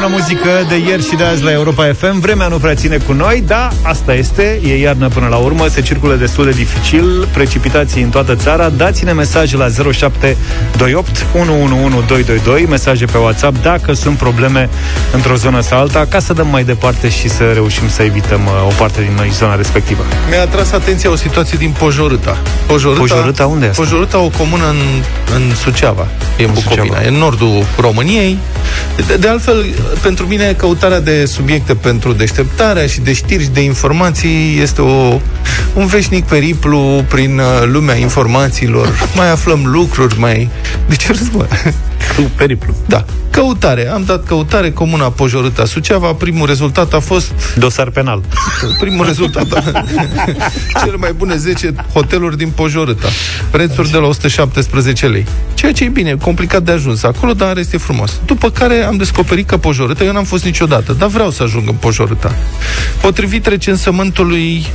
bună muzică de ieri și de azi la Europa FM. Vremea nu prea ține cu noi, dar asta este, e iarnă până la urmă, se circulă destul de dificil, precipitații în toată țara. Dați-ne mesaje la 0728 111222, mesaje pe WhatsApp dacă sunt probleme într-o zonă sau alta, ca să dăm mai departe și să reușim să evităm uh, o parte din noi zona respectivă. Mi-a atras atenția o situație din Pojorâta. Pojorâta, Pojorâta unde este? Pojorâta, o comună în, în Suceava, e în Bucovina, Suceava. e în nordul României. De, de altfel, pentru mine, căutarea de subiecte pentru deșteptarea și de știri și de informații este o, un veșnic periplu prin uh, lumea informațiilor. Mai aflăm lucruri, mai... De ce râzi, mă? Periplu. Da. Căutare. Am dat căutare Comuna Pojorâta Suceava. Primul rezultat a fost... Dosar penal. Primul rezultat. Cele mai bune 10 hoteluri din Pojorâta. Prețuri de la 117 lei. Ceea ce e bine, complicat de ajuns acolo, dar este frumos. După care am descoperit că Pojorâta, eu n-am fost niciodată, dar vreau să ajung în Pojorâta. Potrivit recensământului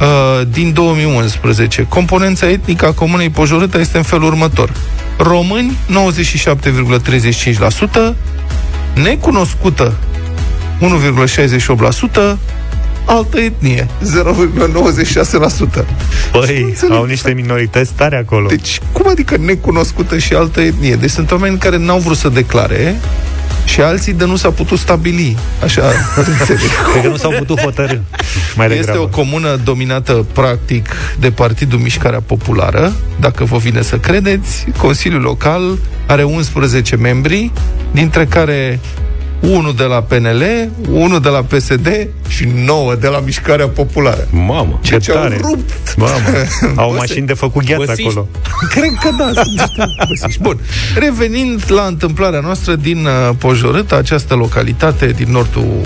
uh, din 2011, componența etnică a comunei Pojorâta este în felul următor. Români, 97,35%, necunoscută, 1,68%, altă etnie, 0,96%. Păi, au niște minorități tare acolo. Deci, cum adică necunoscută și altă etnie? Deci sunt oameni care n-au vrut să declare și alții de nu s-a putut stabili. Așa, Cred că nu s-au putut hotărâ. Mai este degrabă. o comună dominată practic de Partidul Mișcarea Populară. Dacă vă vine să credeți, Consiliul Local are 11 membri, dintre care unul de la PNL, unul de la PSD și nouă de la Mișcarea Populară. Mamă, ce ce tare. au rupt. Mamă, au Băsi- mașini de făcut gheață Băsiști. acolo. Cred că da, sunt niște băsiși. Bun. Revenind la întâmplarea noastră din uh, Pojorâta, această localitate din nordul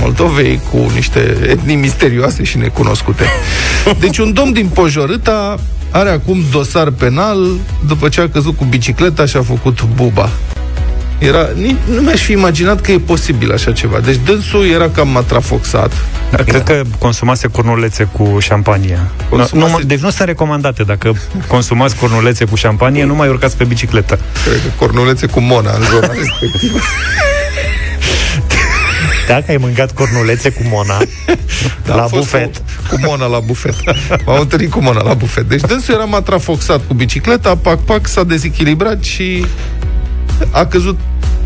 Moldovei cu niște etnii misterioase și necunoscute. Deci un domn din Pojorâta are acum dosar penal după ce a căzut cu bicicleta și a făcut buba. Era, nici, nu mi-aș fi imaginat că e posibil așa ceva. Deci dânsul era cam matrafoxat. Da, cred că consumase cornulețe cu șampanie. Consumase- Nu, nu, deci nu sunt recomandate. Dacă consumați cornulețe cu șampanie, nu mai urcați pe bicicletă. Cred că cornulețe cu mona în zona respectivă. Dacă ai mâncat cornulețe cu mona Da, la a fost bufet, Cu, cu Mona la bufet. M-am întâlnit cu Mona la bufet. Deci dânsul era matrafoxat cu bicicleta, pac, pac, s-a dezechilibrat și a căzut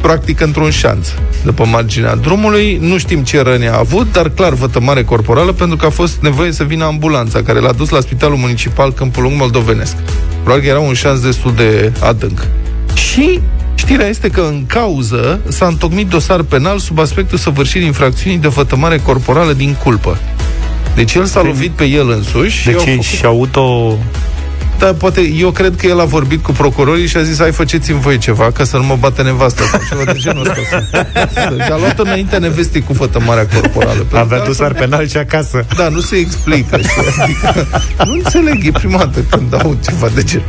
practic într-un șanț după marginea drumului. Nu știm ce răni a avut, dar clar vătămare corporală pentru că a fost nevoie să vină ambulanța care l-a dus la Spitalul Municipal Câmpul Lung Moldovenesc. Probabil că era un șanț destul de adânc. Și Știrea este că în cauză s-a întocmit dosar penal sub aspectul săvârșirii infracțiunii de vătămare corporală din culpă. Deci el s-a Deci- lovit pe el însuși și au deci făcut... și auto... Da, poate, eu cred că el a vorbit cu procurorii și a zis, hai faceți-mi voi ceva, ca să nu mă bată nevasta sau ceva de genul ăsta. și a luat înainte nevestii cu vătămarea corporală. Pentru Avea că dosar penal și acasă. Da, nu se explică. știi? Adică, nu înțeleg, e prima dată când au ceva de genul.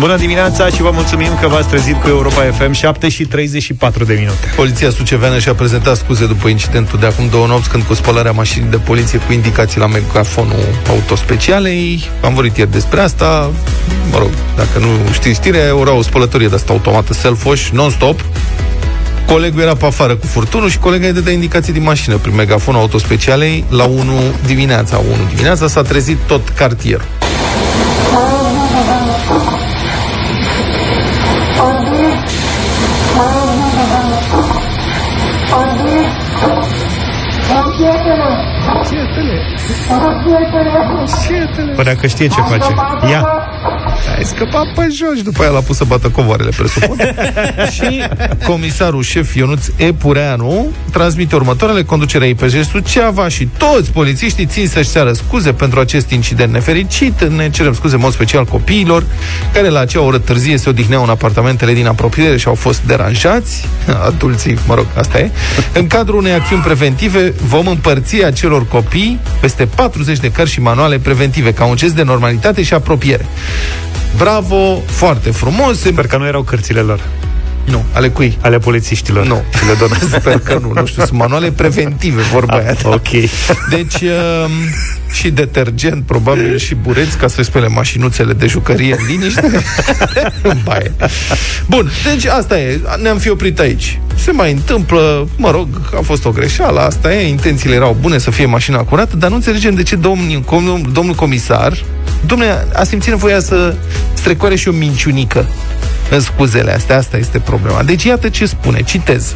Bună dimineața și vă mulțumim că v-ați trezit cu Europa FM 7 și 34 de minute. Poliția suceveană și-a prezentat scuze după incidentul de acum două nopți când cu spălarea mașinii de poliție cu indicații la megafonul autospecialei. Am vorbit ieri despre asta. Mă rog, dacă nu știți știrea, era o spălătorie de asta automată, self-wash, non-stop. Colegul era pe afară cu furtunul și colega îi dădea indicații din mașină prin megafonul autospecialei la 1 dimineața. 1 dimineața s-a trezit tot cartierul. Părea că știe ce face. Ia! Ai scăpat pe jos și după aia l-a pus să bată covoarele, presupun. și comisarul șef Ionuț Epureanu transmite următoarele conducerea IPJ Suceava și toți polițiștii țin să-și ceară scuze pentru acest incident nefericit. Ne cerem scuze în mod special copiilor care la acea oră târzie se odihneau în apartamentele din apropiere și au fost deranjați. Adulții, mă rog, asta e. În cadrul unei acțiuni preventive vom împărți acelor copii peste 40 de cărți și manuale preventive ca un gest de normalitate și apropiere. Bravo, foarte frumos. Sper că nu erau cărțile lor, Nu, ale cui? ale polițiștilor. Nu. Și le donați. Sper că nu, nu știu, sunt manuale preventive, vorba aia. Ah, ok. Deci, uh, și detergent, probabil și bureți ca să spele mașinuțele de jucărie în liniște în baie. Bun, deci asta e, ne-am fi oprit aici. Se mai întâmplă, mă rog, a fost o greșeală, asta e, intențiile erau bune să fie mașina curată, dar nu înțelegem de ce domnul, domnul comisar, domnule, a simțit nevoia să strecoare și o minciunică în scuzele astea. Asta este problema. Deci iată ce spune, citez.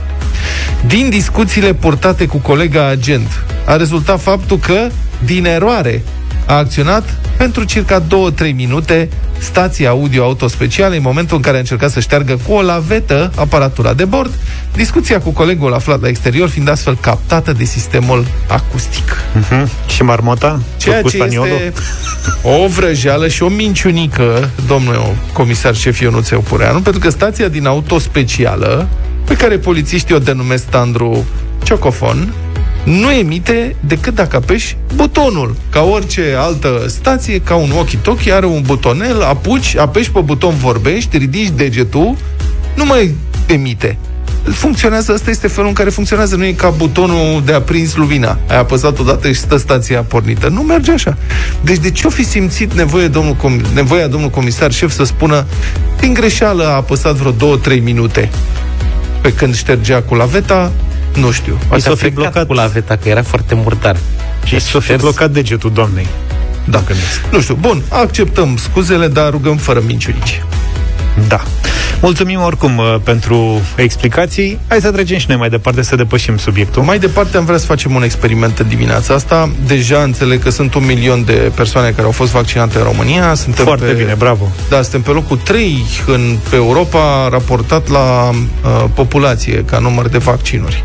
Din discuțiile purtate cu colega agent, a rezultat faptul că, din eroare, a acționat pentru circa 2-3 minute stația audio autospecială în momentul în care a încercat să șteargă cu o lavetă aparatura de bord, discuția cu colegul aflat la exterior fiind astfel captată de sistemul acustic. Uh-huh. Și marmota? Ceea ce este o vrăjeală și o minciunică, domnul comisar șef Ionuț Eupureanu, pentru că stația din autospecială, pe care polițiștii o denumesc Tandru Ciocofon, nu emite decât dacă apeși butonul. Ca orice altă stație, ca un walkie-talkie, are un butonel, apuci, apeși pe buton, vorbești, ridici degetul, nu mai emite. Funcționează, ăsta este felul în care funcționează, nu e ca butonul de aprins lumina. Ai apăsat odată și stă stația pornită. Nu merge așa. Deci de ce o fi simțit nevoie domnul com- nevoia domnul comisar șef să spună din greșeală a apăsat vreo 2-3 minute pe când ștergea cu laveta, nu știu. Mi s-a fi blocat cu laveta, că era foarte murdar. Și s-a fi blocat degetul doamnei. Da. Nu știu. Bun, acceptăm scuzele, dar rugăm fără minciunici. Da. Mulțumim oricum uh, pentru explicații. Hai să trecem și noi mai departe, să depășim subiectul. Mai departe am vrea să facem un experiment în dimineața asta. Deja înțeleg că sunt un milion de persoane care au fost vaccinate în România. Suntem Foarte pe, bine, bravo. Da, suntem pe locul 3 în pe Europa raportat la uh, populație ca număr de vaccinuri.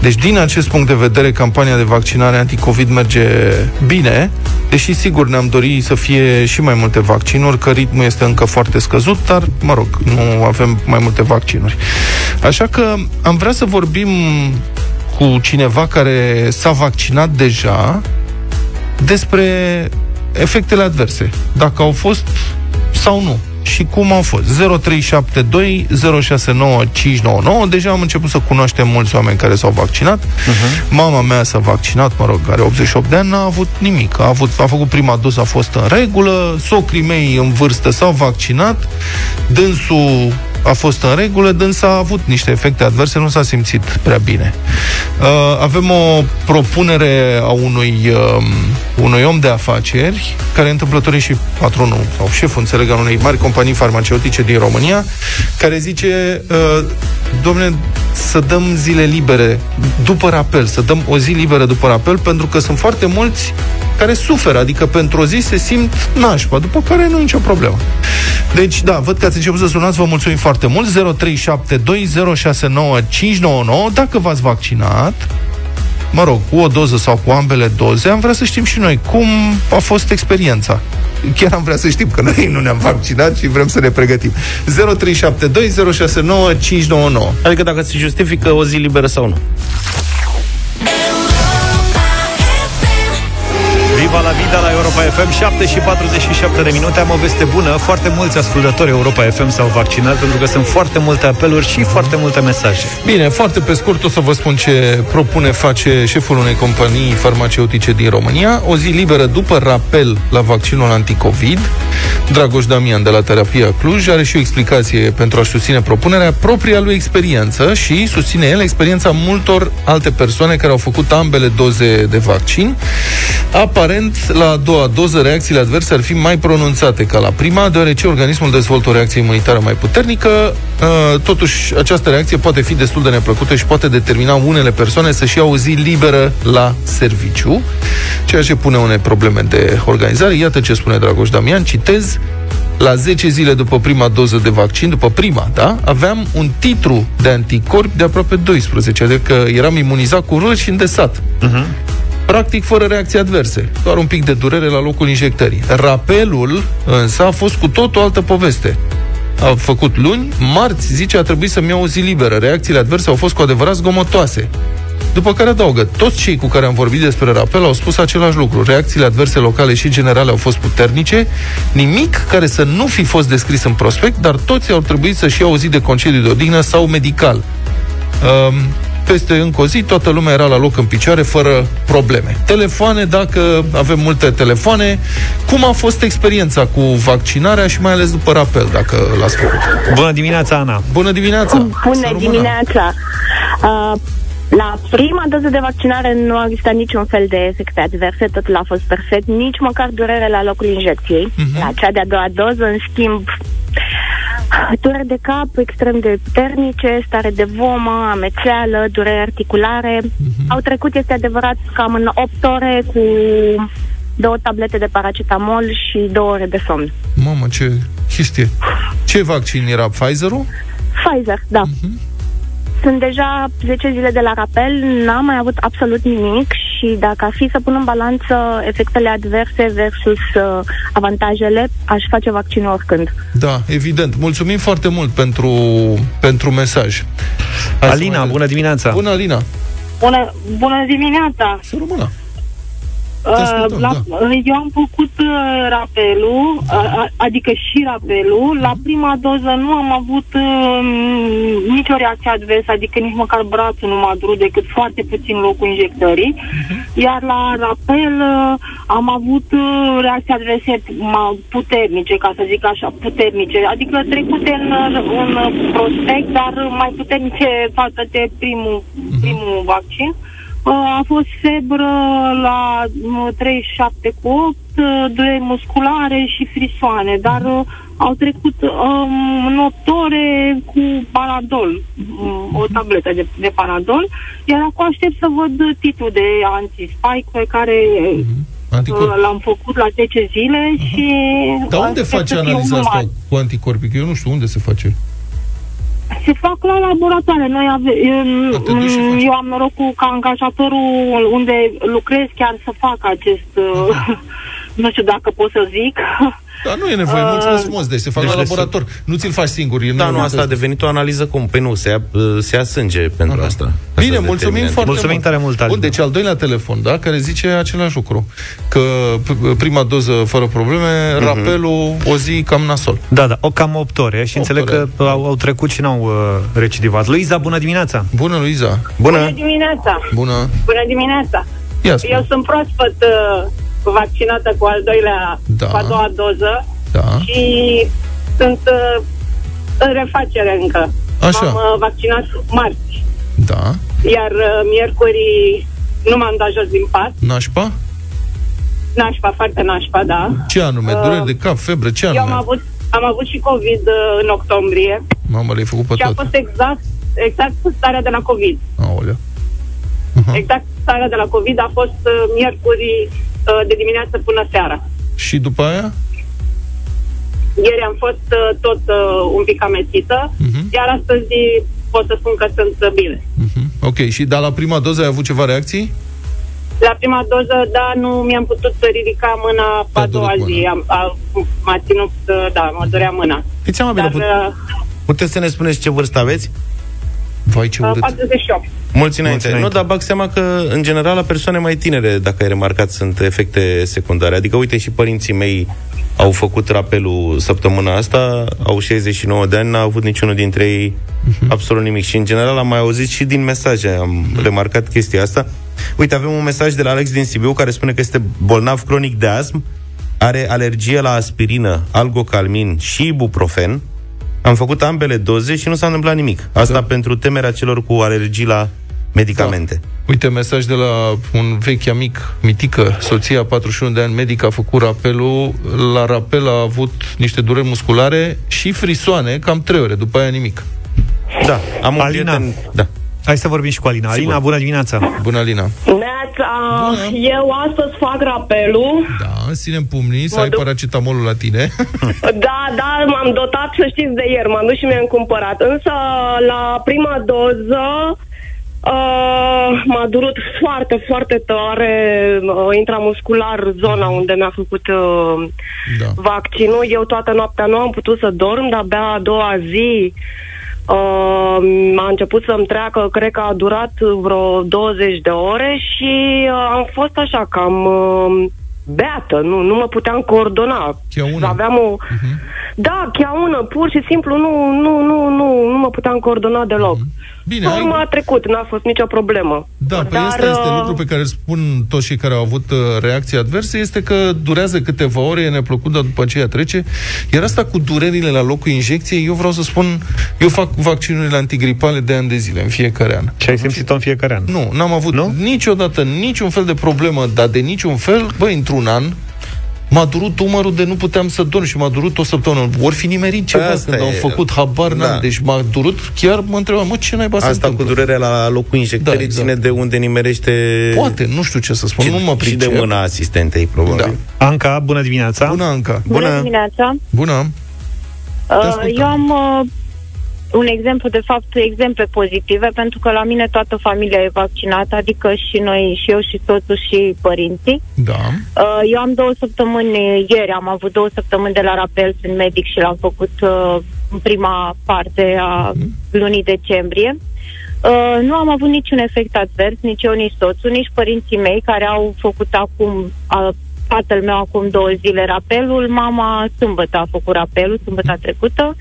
Deci, din acest punct de vedere, campania de vaccinare anticovid merge bine, deși sigur ne-am dorit să fie și mai multe vaccinuri, că ritmul este încă foarte scăzut, dar, mă rog, nu avem mai multe vaccinuri. Așa că am vrea să vorbim cu cineva care s-a vaccinat deja despre efectele adverse, dacă au fost sau nu și cum au fost. 0372 069599. Deja am început să cunoaștem mulți oameni care s-au vaccinat. Uh-huh. Mama mea s-a vaccinat, mă rog, are 88 de ani, n-a avut nimic. A, avut, a făcut prima doză, a fost în regulă. Socrii mei în vârstă s-au vaccinat. Dânsul a fost în regulă, dânsa a avut niște efecte adverse, nu s-a simțit prea bine. Uh, avem o propunere a unui, uh, unui om de afaceri, care întâmplător e și patronul sau șeful, înțeleg, al unei mari companii farmaceutice din România, care zice, uh, domnule, să dăm zile libere după rapel, să dăm o zi liberă după rapel, pentru că sunt foarte mulți care suferă, adică pentru o zi se simt nașpa, după care nu e nicio problemă. Deci, da, văd că ați început să sunați, vă mulțumim foarte mult. 0372069599. Dacă v-ați vaccinat, mă rog, cu o doză sau cu ambele doze, am vrea să știm și noi cum a fost experiența. Chiar am vrea să știm că noi nu ne-am vaccinat și vrem să ne pregătim. 0372069599. Adică dacă se justifică o zi liberă sau nu. Viva la vida la Europa FM 7 și 47 de minute. Am o veste bună. Foarte mulți ascultători Europa FM s-au vaccinat Pentru că sunt foarte multe apeluri și foarte multe mesaje. Bine, foarte pe scurt o să vă spun ce propune face șeful unei companii farmaceutice din România. O zi liberă după rapel la vaccinul anticovid. Dragoș Damian de la Terapia Cluj are și o explicație pentru a-și susține propunerea propria lui experiență și susține el experiența multor alte persoane care au făcut ambele doze de vaccin. Aparent, la a doua doză, reacțiile adverse ar fi mai pronunțate ca la prima, deoarece organismul dezvoltă o reacție imunitară mai puternică. Uh, totuși, această reacție poate fi destul de neplăcută și poate determina unele persoane să-și iau o zi liberă la serviciu, ceea ce pune unele probleme de organizare. Iată ce spune Dragoș Damian, citez, la 10 zile după prima doză de vaccin, după prima, da, aveam un titru de anticorpi de aproape 12, adică eram imunizat cu râl și îndesat. Uh-huh. Practic fără reacții adverse, doar un pic de durere la locul injectării. Rapelul însă a fost cu tot o altă poveste. A făcut luni, marți, zice, a trebuit să-mi iau o zi liberă. Reacțiile adverse au fost cu adevărat zgomotoase. După care adaugă, toți cei cu care am vorbit despre rapel au spus același lucru. Reacțiile adverse locale și generale au fost puternice, nimic care să nu fi fost descris în prospect, dar toți au trebuit să-și iau o zi de concediu de odihnă sau medical. Um, peste încă o zi, toată lumea era la loc în picioare, fără probleme. Telefoane, dacă avem multe telefoane, cum a fost experiența cu vaccinarea și mai ales după rapel, dacă l-ați făcut? Bună dimineața, Ana! Bună dimineața! Bună dimineața! Uh, la prima doză de vaccinare nu a existat niciun fel de efecte adverse, totul a fost perfect, nici măcar durere la locul injecției. Uh-huh. La cea de-a doua doză, în schimb, durere de cap extrem de puternice, stare de vomă, amețeală, durere articulare. Uh-huh. Au trecut, este adevărat, cam în 8 ore cu două tablete de paracetamol și două ore de somn. Mamă, ce chestie! Ce vaccin era? Pfizer-ul? Pfizer, da. Uh-huh. Sunt deja 10 zile de la rapel, n-am mai avut absolut nimic și dacă ar fi să pun în balanță efectele adverse versus uh, avantajele, aș face vaccinul oricând. Da, evident. Mulțumim foarte mult pentru, pentru mesaj. Hai Alina, bună dimineața! Bună, Alina! Bună, bună dimineața! Să rămână! Uh, la, da. Eu am făcut uh, rapelul, uh, adică și rapelul. La prima doză nu am avut uh, nicio reacție adversă, adică nici măcar brațul nu m-a durut decât foarte puțin locul injectării. Uh-huh. Iar la rapel uh, am avut uh, reacții adverse puternice, ca să zic așa, puternice. Adică trecute în, în prospect, dar mai puternice față de primul, uh-huh. primul vaccin. Uh, a fost febră la 37 cu 8, dureri musculare și frisoane, dar uh, au trecut um, în 8 ore cu Panadol, um, o tabletă de, de Panadol, iar acum aștept să văd titlul de anti-spike pe care uh, l-am făcut la 10 zile uh-huh. și... Dar unde face analiza asta cu anticorpic? Eu nu știu unde se face. Se fac la laboratoare. Noi ave, eu, eu am norocul ca angajatorul unde lucrez chiar să fac acest... Uh, nu știu dacă pot să zic. Da, nu e nevoie, uh, mulțumesc frumos. Deci se fac deci la laborator. Se... Nu ți-l faci singur. E da, nu, asta a devenit o analiză cum? Păi nu, se ia, se ia sânge pentru Aha. asta. Bine, mulțumim foarte mulțumim mult. tare mult, Bun, deci al doilea telefon, da, care zice același lucru. Că prima doză fără probleme, uh-huh. rapelul o zi cam nasol. Da, da, o cam 8 ore și 8 înțeleg ore. că au, au trecut și n-au uh, recidivat. Luiza, bună dimineața! Bună, Luiza! Bună! Bună dimineața! Bună! Bună dimineața! Ia Eu sunt proaspăt uh, vaccinată cu al doilea, da. cu a doua doză da. și sunt uh, în refacere încă. Așa. M-am uh, vaccinat marți. Da. Iar uh, miercuri nu m-am dat jos din pat. Nașpa? Nașpa, foarte nașpa, da. Ce anume? Uh, Dureri de cap, febră, ce anume? Eu am avut, am avut și COVID uh, în octombrie. Mamă, le-ai făcut pe Și toate. a fost exact, exact starea de la COVID. Aolea. Uh-huh. Exact starea de la COVID a fost uh, miercuri uh, de dimineață până seara. Și după aia? Ieri am fost uh, tot uh, un pic amețită, uh-huh. iar astăzi pot să spun că sunt bine. Uh-huh. Ok, și dar la prima doză ai avut ceva reacții? La prima doză, da, nu mi-am putut ridica mâna a doua zi. Am, a, m-a ținut, uh, da, mă dorea mâna. Fiți seama, Dar, put- uh, puteți să ne spuneți ce vârstă aveți? Vai, ce urât. 48. Mulți înainte. Mulți Nu, dar bag seama că, în general, la persoane mai tinere, dacă ai remarcat, sunt efecte secundare. Adică, uite, și părinții mei au făcut rapelul săptămâna asta, au 69 de ani, n-a avut niciunul dintre ei uh-huh. absolut nimic. Și, în general, am mai auzit și din mesaje, am uh-huh. remarcat chestia asta. Uite, avem un mesaj de la Alex din Sibiu, care spune că este bolnav cronic de asm, are alergie la aspirină, algocalmin și ibuprofen, am făcut ambele doze și nu s-a întâmplat nimic. Asta da. pentru temerea celor cu alergii la medicamente. Da. Uite, mesaj de la un vechi amic, mitică, soția, 41 de ani, medic, a făcut rapelul. La rapel a avut niște dureri musculare și frisoane, cam 3 ore, după aia nimic. Da, am un Alina. prieten... Da. Hai să vorbim și cu Alina. Sigur. Alina, bună dimineața! Bună, Alina! Neața, eu astăzi fac rapelul. Da, ținem pumnii, să ai duc... paracetamolul la tine. da, da, m-am dotat, să știți, de ieri, m-am dus și mi-am cumpărat. Însă, la prima doză, Uh, m-a durut foarte, foarte tare uh, intramuscular zona unde mi-a făcut uh, da. vaccinul. Eu toată noaptea nu am putut să dorm, dar abia a doua zi uh, a început să-mi treacă, cred că a durat vreo 20 de ore și uh, am fost așa cam uh, beată, nu, nu mă puteam coordona. Aveam o... Uh-huh Da, cheaună, pur și simplu nu, nu, nu, nu, nu mă puteam coordona deloc. Mm-hmm. Bine, Urma ai... a trecut, n-a fost nicio problemă. Da, păi Dar, asta este uh, lucru pe care îl spun toți cei care au avut uh, reacții adverse, este că durează câteva ore, e neplăcut, dar după aceea trece. Iar asta cu durerile la locul injecției, eu vreau să spun, eu fac vaccinurile antigripale de ani de zile, în fiecare an. Și ai simțit-o în fiecare an? Nu, n-am avut Nu? niciodată niciun fel de problemă, dar de niciun fel, băi, într-un an, M-a durut umărul de nu puteam să dorm și m-a durut o săptămână. Ori fi nimerit ceva Asta când e. au făcut, habar n-am. Da. Deci m-a durut, chiar mă întrebam, mă, ce naiba se Asta cu întâmplă? durerea la locul injectării Da, exact. ține de unde nimerește... Poate, nu știu ce să spun, Și, nu mă și pricep. de mâna asistentei, probabil. Da. Anca, bună dimineața! Bună, Anca. Bună, Bună. dimineața! Bună. Uh, ascultăm. eu am uh, un exemplu, de fapt, exemple pozitive, pentru că la mine toată familia e vaccinată, adică și noi, și eu, și soțul, și părinții. Da. Uh, eu am două săptămâni, ieri am avut două săptămâni de la rapel, sunt medic și l-am făcut uh, în prima parte a lunii decembrie. Uh, nu am avut niciun efect advers, nici eu, nici soțul, nici părinții mei care au făcut acum, uh, tatăl meu acum două zile rapelul, mama sâmbătă a făcut rapelul, sâmbătă trecută.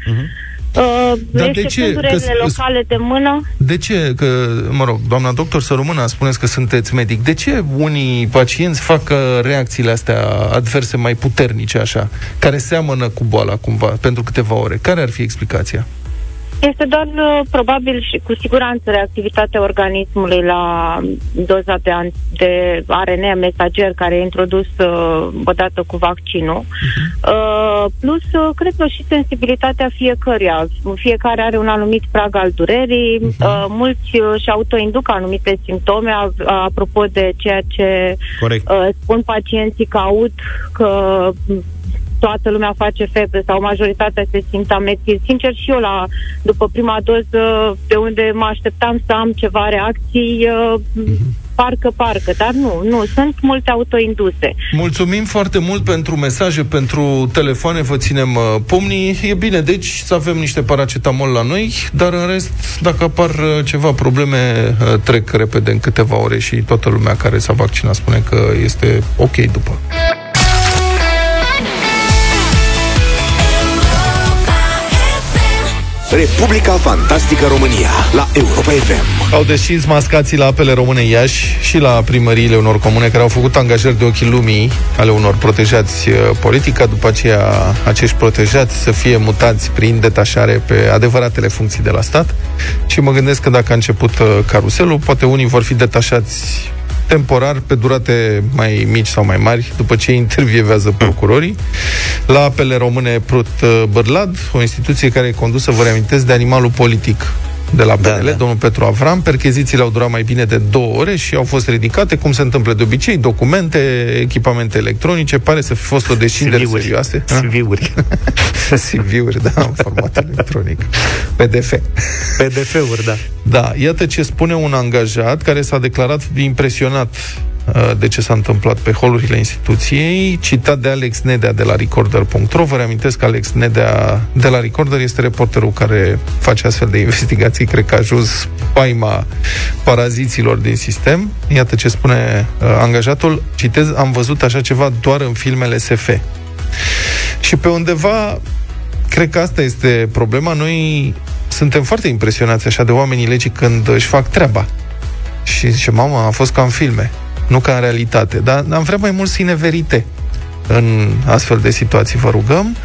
Uh, Dar de ce? exceptându-le Că- locale de mână, De ce, că, mă rog, doamna doctor să rămână, spuneți că sunteți medic, de ce unii pacienți fac uh, reacțiile astea adverse mai puternice, așa, care seamănă cu boala, cumva, pentru câteva ore? Care ar fi explicația? Este doar uh, probabil și cu siguranță reactivitatea organismului la doza de, an- de RNA mesager care e introdus uh, odată cu vaccinul. Uh, plus, uh, cred că și sensibilitatea fiecăruia. Fiecare are un anumit prag al durerii. Uh, mulți uh, și autoinduc anumite simptome. A- apropo de ceea ce Corect. uh, spun pacienții că aud că m, toată lumea face febră sau majoritatea se simt amețit. Sincer și eu, la, după prima doză, de unde mă așteptam să am ceva reacții, uh, parcă, parcă, dar nu, nu, sunt multe autoinduse. Mulțumim foarte mult pentru mesaje, pentru telefoane, vă ținem uh, pumnii. E bine, deci, să avem niște paracetamol la noi, dar în rest, dacă apar uh, ceva probleme, uh, trec repede în câteva ore și toată lumea care s-a vaccinat spune că este ok după. Republica Fantastică România la Europa FM. Au descins mascații la apele române Iași și la primăriile unor comune care au făcut angajări de ochii lumii ale unor protejați uh, politic, ca după aceea acești protejați să fie mutați prin detașare pe adevăratele funcții de la stat. Și mă gândesc că dacă a început uh, caruselul, poate unii vor fi detașați temporar, pe durate mai mici sau mai mari, după ce intervievează procurorii. La apele române Prut uh, Bârlad, o instituție care e condusă, vă reamintesc, de animalul politic de la PNL, da, da. domnul Petru Avram. Perchezițiile au durat mai bine de două ore și au fost ridicate, cum se întâmplă de obicei, documente, echipamente electronice. Pare să fi fost o descindere CV-uri. serioase. CV-uri. CV-uri, da, în format electronic. PDF. PDF-uri, da. Da, iată ce spune un angajat care s-a declarat impresionat uh, de ce s-a întâmplat pe holurile instituției, citat de Alex Nedea de la Recorder.ro. Vă reamintesc că Alex Nedea de la Recorder este reporterul care face astfel de investigații. Cred că a ajuns paima paraziților din sistem. Iată ce spune uh, angajatul. Citez, am văzut așa ceva doar în filmele SF. Și pe undeva cred că asta este problema. Noi suntem foarte impresionați așa de oamenii legii când își fac treaba. Și zice, mama, a fost ca în filme, nu ca în realitate. Dar am vrea mai mult sineverite în astfel de situații, vă rugăm.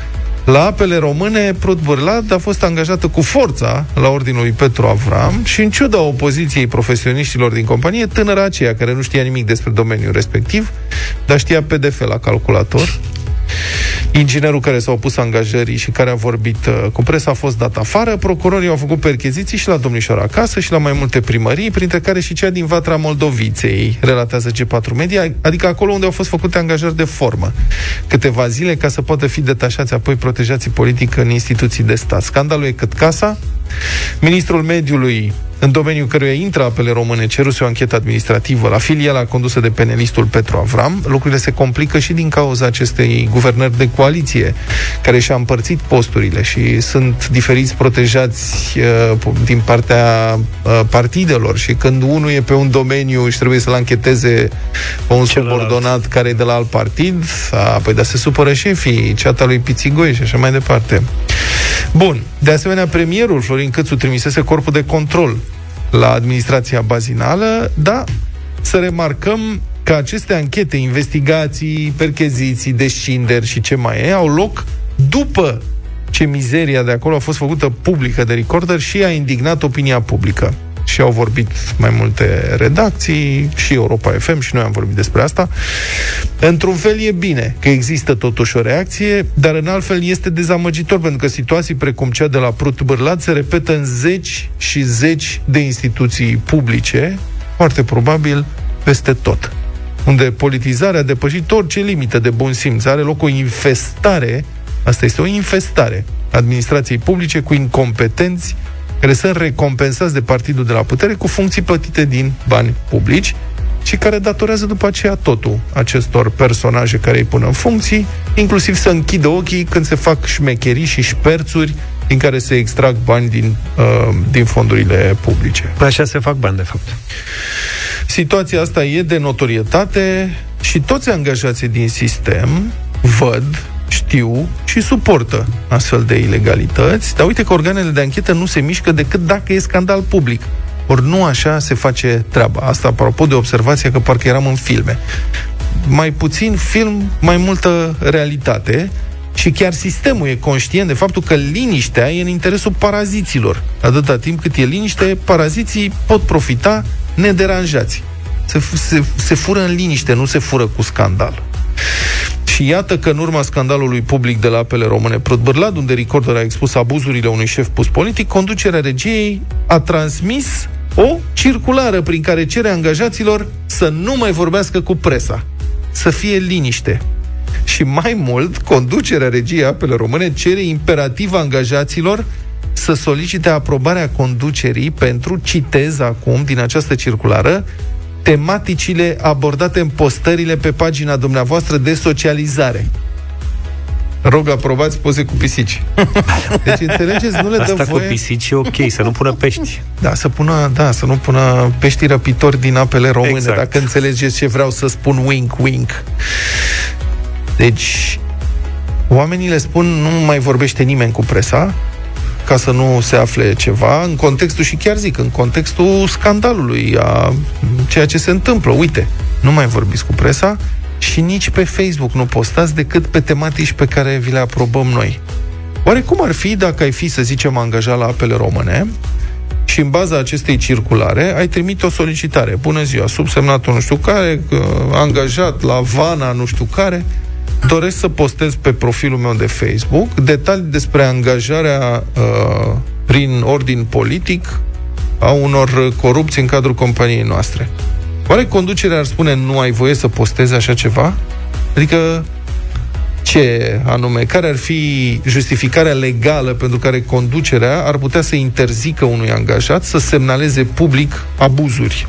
La apele române, Prut Bârlad a fost angajată cu forța la ordinul lui Petru Avram și în ciuda opoziției profesioniștilor din companie, tânăra aceea care nu știa nimic despre domeniul respectiv, dar știa PDF la calculator, Inginerul care s-a opus angajării și care a vorbit uh, cu presa a fost dat afară. Procurorii au făcut percheziții și la domnișoara acasă și la mai multe primării, printre care și cea din Vatra Moldoviței, relatează G4 Media, adică acolo unde au fost făcute angajări de formă. Câteva zile ca să poată fi detașați apoi protejații politic în instituții de stat. Scandalul e cât casa. Ministrul Mediului în domeniul căruia intră apele române, ceruse o anchetă administrativă la filiala condusă de penelistul Petru Avram. Lucrurile se complică și din cauza acestei guvernări de coaliție, care și-a împărțit posturile și sunt diferiți protejați uh, din partea uh, partidelor și când unul e pe un domeniu și trebuie să-l ancheteze pe un Celălalt. subordonat care e de la alt partid, a, păi da, se supără șefii, ceata lui Pițigoi și așa mai departe. Bun. De asemenea, premierul Florin Câțu trimisese corpul de control la administrația bazinală, dar să remarcăm că aceste anchete, investigații, percheziții, descinderi și ce mai e, au loc după ce mizeria de acolo a fost făcută publică de recorder și a indignat opinia publică și au vorbit mai multe redacții, și Europa FM, și noi am vorbit despre asta. Într-un fel e bine că există totuși o reacție, dar în alt fel este dezamăgitor, pentru că situații precum cea de la Prut Bârlat se repetă în zeci și zeci de instituții publice, foarte probabil peste tot unde politizarea a depășit orice limită de bun simț. Are loc o infestare, asta este o infestare, administrației publice cu incompetenți care sunt recompensați de partidul de la putere cu funcții plătite din bani publici și care datorează după aceea totul acestor personaje care îi pun în funcții, inclusiv să închidă ochii când se fac șmecherii și șperțuri din care se extrag bani din, uh, din fondurile publice. Păi așa se fac bani, de fapt. Situația asta e de notorietate și toți angajații din sistem văd știu și suportă astfel de ilegalități, dar uite că organele de anchetă nu se mișcă decât dacă e scandal public. Ori nu așa se face treaba. Asta apropo de observația că parcă eram în filme. Mai puțin film, mai multă realitate și chiar sistemul e conștient de faptul că liniștea e în interesul paraziților. Atâta timp cât e liniște, paraziții pot profita nederanjați. Se, se, se fură în liniște, nu se fură cu scandal. Și iată că în urma scandalului public de la apele române Protbârlad, unde Recorder a expus abuzurile unui șef pus politic, conducerea regiei a transmis o circulară prin care cere angajaților să nu mai vorbească cu presa, să fie liniște. Și mai mult, conducerea regiei apele române cere imperativ angajaților să solicite aprobarea conducerii pentru, citez acum din această circulară, tematicile abordate în postările pe pagina dumneavoastră de socializare. Rog, aprobați poze cu pisici. Deci, înțelegeți, nu le Asta dă voie... cu pisici e ok, să nu pună pești. Da, să pună, da, să nu pună pești răpitori din apele române, exact. dacă înțelegeți ce vreau să spun wink, wink. Deci, oamenii le spun, nu mai vorbește nimeni cu presa, ca să nu se afle ceva în contextul, și chiar zic, în contextul scandalului, a ceea ce se întâmplă. Uite, nu mai vorbiți cu presa și nici pe Facebook nu postați decât pe tematici pe care vi le aprobăm noi. Oare cum ar fi dacă ai fi, să zicem, angajat la apele române și în baza acestei circulare ai trimite o solicitare. Bună ziua, subsemnatul nu știu care, angajat la Vana nu știu care, doresc să postez pe profilul meu de Facebook detalii despre angajarea uh, prin ordin politic a unor corupți în cadrul companiei noastre. Oare conducerea ar spune nu ai voie să postezi așa ceva? Adică ce anume, care ar fi justificarea legală pentru care conducerea ar putea să interzică unui angajat să semnaleze public abuzuri?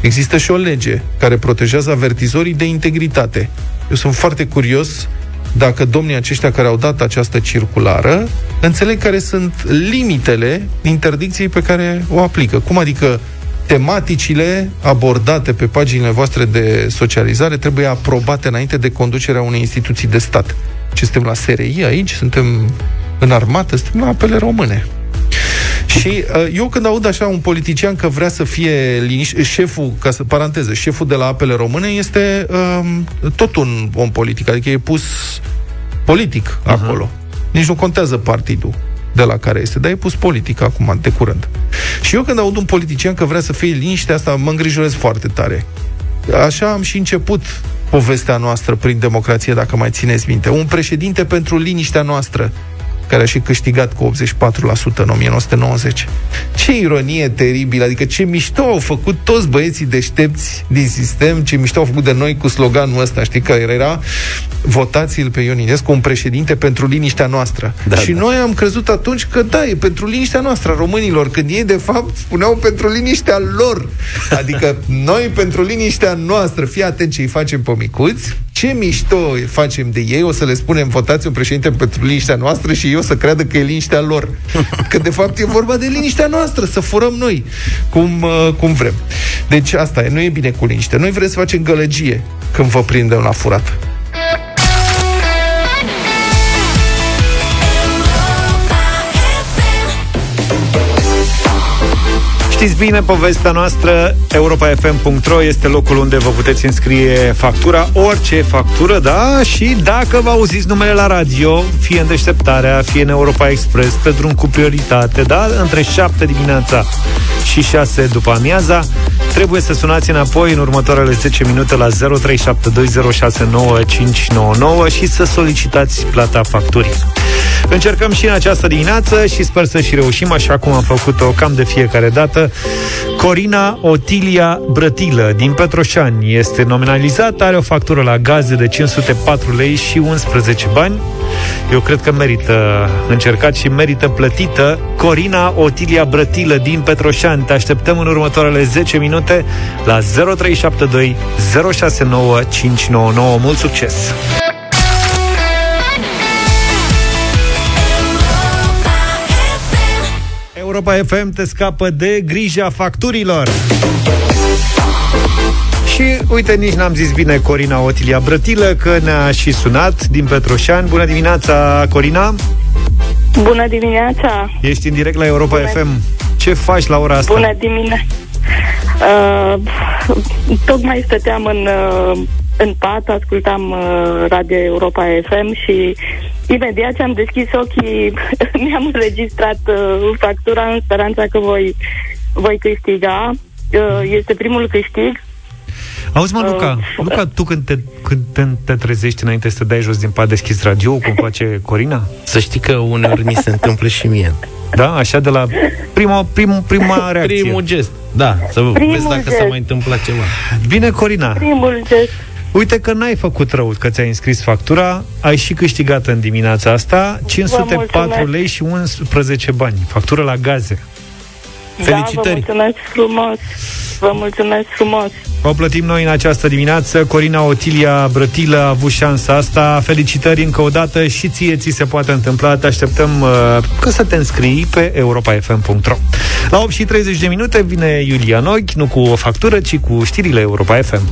Există și o lege care protejează avertizorii de integritate. Eu sunt foarte curios dacă domnii aceștia care au dat această circulară înțeleg care sunt limitele interdicției pe care o aplică. Cum adică tematicile abordate pe paginile voastre de socializare trebuie aprobate înainte de conducerea unei instituții de stat. Ce suntem la SRI aici, suntem în armată, suntem la apele române. Și uh, eu când aud așa un politician că vrea să fie liniș, șeful, ca să paranteză, șeful de la apele române este uh, tot un om politic, adică e pus politic uh-huh. acolo. Nici nu contează partidul de la care este, dar e pus politic acum, de curând. Și eu când aud un politician că vrea să fie liniște, asta mă îngrijorez foarte tare. Așa am și început povestea noastră prin democrație, dacă mai țineți minte. Un președinte pentru liniștea noastră care a și câștigat cu 84% în 1990. Ce ironie teribilă, adică ce mișto au făcut toți băieții deștepți din sistem, ce mișto au făcut de noi cu sloganul ăsta, știi, că era votați-l pe Ionescu un președinte pentru liniștea noastră. Da, și da. noi am crezut atunci că da, e pentru liniștea noastră a românilor, când ei de fapt spuneau pentru liniștea lor. Adică noi pentru liniștea noastră, fii atent ce îi facem pe micuți, ce mișto facem de ei, o să le spunem votați un președinte pentru liniștea noastră și eu să creadă că e liniștea lor. Că de fapt e vorba de liniștea noastră, să furăm noi cum, uh, cum vrem. Deci asta e, nu e bine cu liniște. Noi vrem să facem gălăgie când vă prindem la furat. Știți bine povestea noastră Europa.fm.ro este locul unde vă puteți înscrie factura Orice factură, da? Și dacă vă auziți numele la radio Fie în deșteptarea, fie în Europa Express Pe drum cu prioritate, da? Între 7 dimineața și 6 după amiaza Trebuie să sunați înapoi în următoarele 10 minute la 0372069599 Și să solicitați plata facturii Încercăm și în această dimineață și sper să și reușim, așa cum am făcut-o cam de fiecare dată. Corina Otilia Brătilă din Petroșani este nominalizată, are o factură la gaze de 504 lei și 11 bani. Eu cred că merită încercat și merită plătită. Corina Otilia Brătilă din Petroșani. Te așteptăm în următoarele 10 minute la 0372 069 599. Mult succes! Europa FM te scapă de grija facturilor. Și uite, nici n-am zis bine Corina Otilia Brătilă Că ne-a și sunat din Petroșani Bună dimineața, Corina Bună dimineața Ești în direct la Europa Bună. FM Ce faci la ora asta? Bună dimineața uh, Tocmai stăteam în, uh, în pat Ascultam uh, Radio Europa FM Și Imediat ce am deschis ochii, mi-am înregistrat uh, factura în speranța că voi, voi câștiga. Uh, este primul câștig. Auzi, mă, Luca, uh, Luca, tu când te, când te, te trezești înainte să te dai jos din pat, deschizi radio, cum face Corina? Să știi că uneori mi se întâmplă și mie. Da? Așa de la prima, prim, prima reacție. Primul gest, da, să primul vezi dacă gest. s-a mai întâmplat ceva. Bine, Corina. Primul gest. Uite că n-ai făcut rău că ți-ai înscris factura, ai și câștigat în dimineața asta 504 lei și 11 bani. Factură la gaze. Felicitări! Da, vă mulțumesc frumos! Vă mulțumesc frumos! O plătim noi în această dimineață. Corina Otilia Brătilă a avut șansa asta. Felicitări încă o dată și ție ți se poate întâmpla. Te așteptăm uh, că să te înscrii pe europa.fm.ro La 8 și 30 de minute vine Iulia Noghi, nu cu o factură, ci cu știrile Europa FM.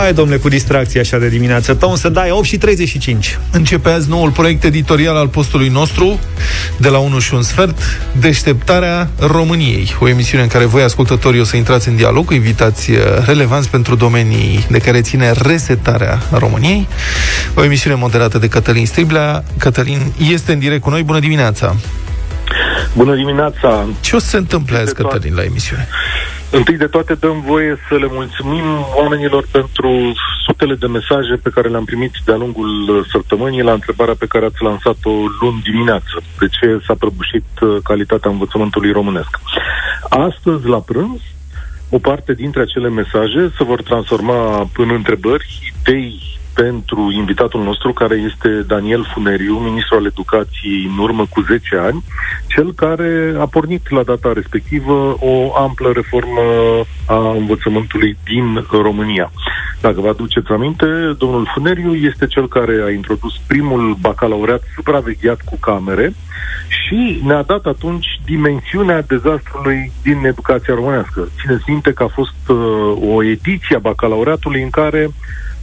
Hai, domnule, cu distracție așa de dimineață. Tom să dai 8 și 35. Începe azi noul proiect editorial al postului nostru, de la 1 și un sfert, Deșteptarea României. O emisiune în care voi, ascultătorii, o să intrați în dialog cu invitați uh, relevanți pentru domenii de care ține resetarea României. O emisiune moderată de Cătălin Striblea. Cătălin este în direct cu noi. Bună dimineața! Bună dimineața! Ce o să se întâmple azi, Cătălin, la emisiune? Întâi de toate dăm voie să le mulțumim oamenilor pentru sutele de mesaje pe care le-am primit de-a lungul săptămânii la întrebarea pe care ați lansat-o luni dimineață. De ce s-a prăbușit uh, calitatea învățământului românesc? Astăzi, la prânz, o parte dintre acele mesaje se vor transforma în întrebări, idei pentru invitatul nostru, care este Daniel Funeriu, ministru al educației în urmă cu 10 ani, cel care a pornit la data respectivă o amplă reformă a învățământului din România. Dacă vă aduceți aminte, domnul Funeriu este cel care a introdus primul bacalaureat supravegheat cu camere și ne-a dat atunci dimensiunea dezastrului din educația românească. Țineți minte că a fost uh, o ediție a bacalaureatului în care